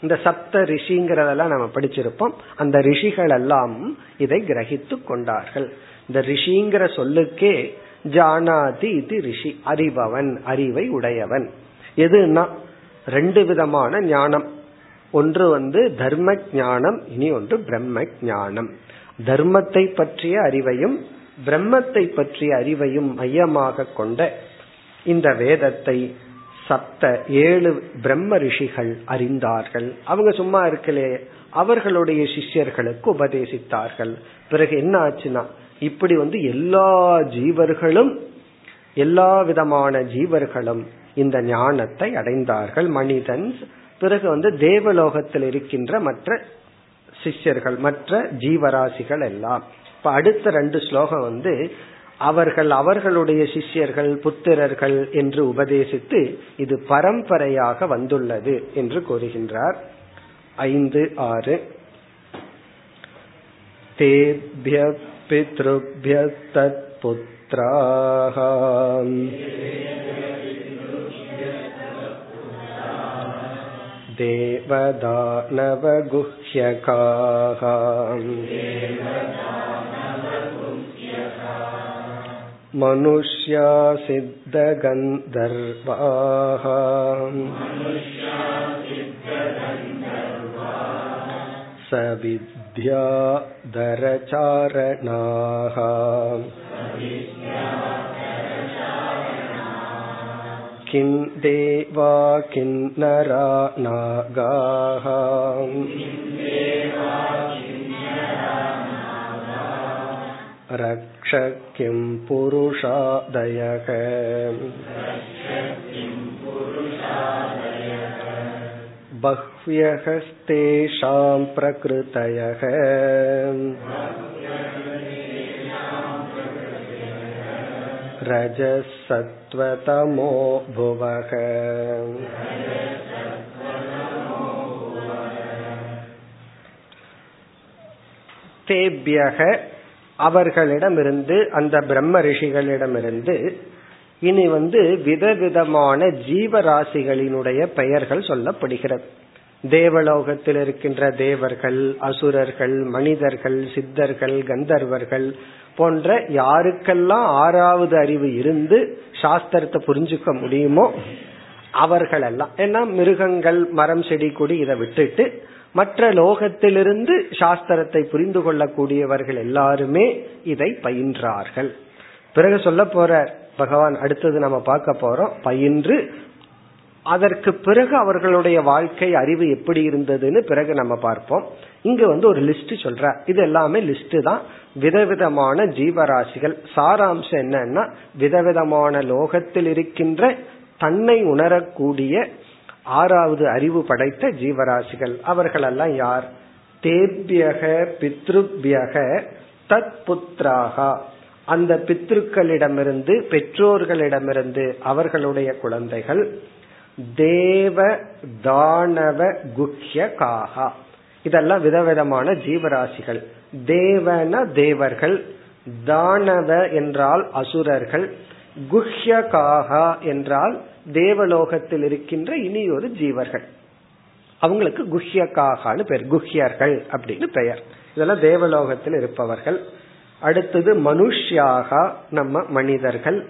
இந்த சப்த ரிஷிங்கிறதெல்லாம் நம்ம படிச்சிருப்போம். அந்த ரிஷிகள் எல்லாம் இதை கிரகித்து கொண்டார்கள். இந்த ரிஷிங்கிற சொல்லுக்கே ஜானாதி இது ரிஷி அறிபவன் அறிவை உடையவன். எதுனா ரெண்டு விதமான ஞானம். ஒன்று வந்து தர்ம ஞானம் இனி ஒன்று பிரம்ம ஞானம் தர்மத்தை பற்றிய அறிவையும் பிரம்மத்தை பற்றிய அறிவையும் மையமாக கொண்ட இந்த வேதத்தை சப்த ஏழு பிரம்ம ரிஷிகள் அறிந்தார்கள். அவங்க சும்மா இருக்கலே அவர்களுடைய சிஷ்யர்களுக்கு உபதேசித்தார்கள். பிறகு என்ன ஆச்சுன்னா இப்படி வந்து எல்லா ஜீவர்களும் எல்லா விதமான ஜீவர்களும் இந்த ஞானத்தை அடைந்தார்கள். மனிதன் பிறகு வந்து தேவலோகத்தில் இருக்கின்ற மற்ற சிஷ்யர்கள் மற்ற ஜீவராசிகள் எல்லாம் இப்ப அடுத்த ரெண்டு ஸ்லோகம் வந்து அவர்கள் அவர்களுடைய சிஷ்யர்கள் புத்திரர்கள் என்று உபதேசித்து இது பரம்பரையாக வந்துள்ளது என்று கூறுகின்றார் ஐந்து ஆறு तेभ्यः पितृभ्यः तत्पुत्राः देवदानवगुह्यकाः मनुष्या सिद्धगन्धर्वाः सविद्याधरचारणाः किं देवा किन्नरा नागाः रक्ष किं पुरुषादयः बह्व्यहस्तेषां प्रकृतयः रजः सत्त्वतमो भुवः தேபியக அவர்களிடமிருந்து அந்த பிரம்ம ரிஷிகளிடமிருந்து இனி வந்து விதவிதமான ஜீவராசிகளினுடைய பெயர்கள் சொல்லப்படுகிறது தேவலோகத்தில் இருக்கின்ற தேவர்கள் அசுரர்கள் மனிதர்கள் சித்தர்கள் கந்தர்வர்கள் போன்ற யாருக்கெல்லாம் ஆறாவது அறிவு இருந்து சாஸ்திரத்தை புரிஞ்சுக்க முடியுமோ அவர்கள் எல்லாம் ஏன்னா மிருகங்கள் மரம் செடி கொடி இதை விட்டுட்டு மற்ற லோகத்திலிருந்து சாஸ்திரத்தை புரிந்து கொள்ளக்கூடியவர்கள் எல்லாருமே இதை பயின்றார்கள். பிறகு சொல்ல போற பகவான் அடுத்தது நம்ம பார்க்க போறோம் பயின்று அதற்கு பிறகு அவர்களுடைய வாழ்க்கை அறிவு எப்படி இருந்ததுன்னு பிறகு நம்ம பார்ப்போம். இங்க வந்து ஒரு லிஸ்ட் சொல்ற. இது எல்லாமே லிஸ்ட் தான். விதவிதமான ஜீவராசிகள். சாராம்சம் என்னன்னா விதவிதமான லோகத்தில் இருக்கின்ற தன்னை உணரக்கூடிய ஆறாவது அறிவு படைத்த ஜீவராசிகள். அவர்களெல்லாம் யார்? தேபியக பித்ருபியக தத் புத்திராகா அந்த பித்ருக்களிடமிருந்து பெற்றோர்களிடமிருந்து அவர்களுடைய குழந்தைகள். தேவ தானவ குஹ்ய காகா இதெல்லாம் விதவிதமான ஜீவராசிகள். தேவன தேவர்கள் தானவ என்றால் அசுரர்கள் குஹ்ய காகா என்றால் தேவலோகத்தில் இருக்கின்ற இனி ஒரு ஜீவர்கள். அவங்களுக்கு குஹ்யக்காகான்னு பெயர் குஹ்யர்கள் அப்படின்னு பெயர். இதெல்லாம் தேவலோகத்தில் இருப்பவர்கள். அடுத்தது மனுஷ்யாகா நம்ம மனிதர்கள்.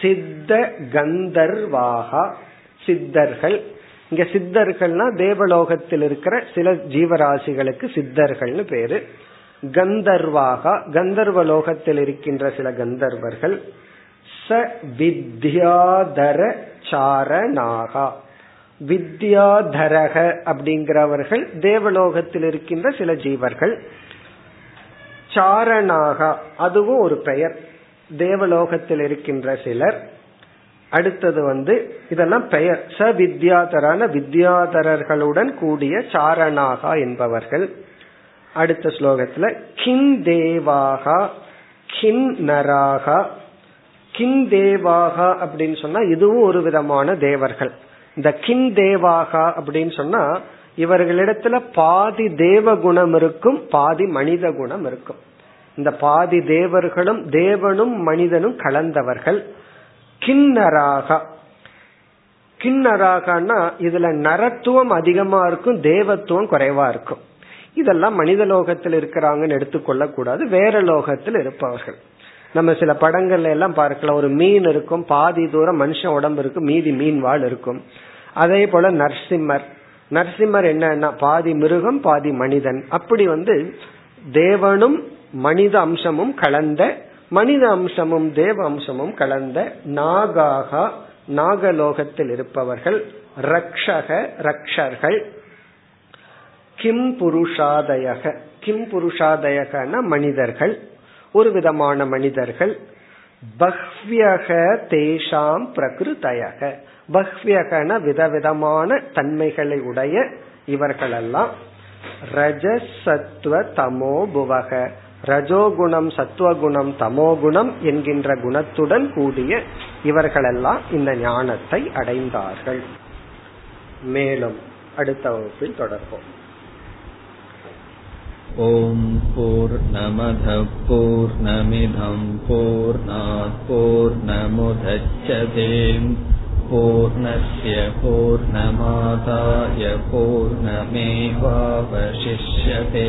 சித்த கந்தர்வாகா சித்தர்கள். இங்க சித்தர்கள்னா தேவலோகத்தில் இருக்கிற சில ஜீவராசிகளுக்கு சித்தர்கள்னு பேரு. கந்தர்வாகா கந்தர்வ லோகத்தில் இருக்கின்ற சில கந்தர்வர்கள். ச வித்யாதர சாரணாகா. வித்யாதரக அப்படிங்கிறவர்கள் தேவலோகத்தில் இருக்கின்ற சில ஜீவர்கள். சாரணாகா அதுவும் ஒரு பெயர். தேவலோகத்தில் இருக்கின்ற சிலர். அடுத்தது வந்து இதெல்லாம் பெயர். ச வித்யாதரான வித்யாதரர்களுடன் கூடிய சாரணாகா என்பவர்கள். அடுத்த ஸ்லோகத்துல கின் தேவாகா கின் நராகா. கின் தேவாகா அப்படின்னு சொன்னா இதுவும் ஒரு விதமான தேவர்கள். இந்த கின் தேவாகா அப்படின்னு சொன்னா இவர்களிடத்துல பாதி தேவ குணம் இருக்கும் பாதி மனித குணம் இருக்கும். இந்த பாதி தேவர்களும் தேவனும் மனிதனும் கலந்தவர்கள். கிண்ணராக. கிண்ணராகனா இதுல நரத்துவம் அதிகமா இருக்கும் தேவத்துவம் குறைவா இருக்கும். இதெல்லாம் மனித லோகத்தில் இருக்கிறாங்கன்னு எடுத்துக்கொள்ள கூடாது வேற லோகத்தில் இருப்பவர்கள். நம்ம சில படங்கள்ல எல்லாம் பார்க்கலாம் ஒரு மீன் இருக்கும் பாதி தூரம் மனுஷன் உடம்பு இருக்கும் மீதி மீன் வாழ் இருக்கும். அதே போல நரசிம்மர். நரசிம்மர் என்னன்னா பாதி மிருகம் பாதி மனிதன். அப்படி வந்து தேவனும் மனித அம்சமும் கலந்த மனித அம்சமும் தேவ அம்சமும் கலந்த நாகாகா நாகலோகத்தில் இருப்பவர்கள் ரக்ஷக ரக்ஷர்கள் கிம் புருஷாதயக. கிம் புருஷாதயகன மனிதர்கள் ஒரு விதமான மனிதர்கள். பஹ்வியக தேஷாம் பிரகிருதயக. பஹ்வியகன விதவிதமான தன்மைகளை உடைய இவர்களெல்லாம். ரஜசத்துவ தமோ புவக. ரஜோகுணம் சத்துவகுணம் தமோகுணம் என்கின்ற குணத்துடன் கூடிய இவர்களெல்லாம் இந்த ஞானத்தை அடைந்தார்கள். மேலும் அடுத்த வகுப்பில் தொடர்போம். ॐ पूर्णमधपूर्णमिधम्पूर्णापूर्णमुधच्छते पूर्णस्य पूर्णमादाय पूर्णमेवावशिष्यते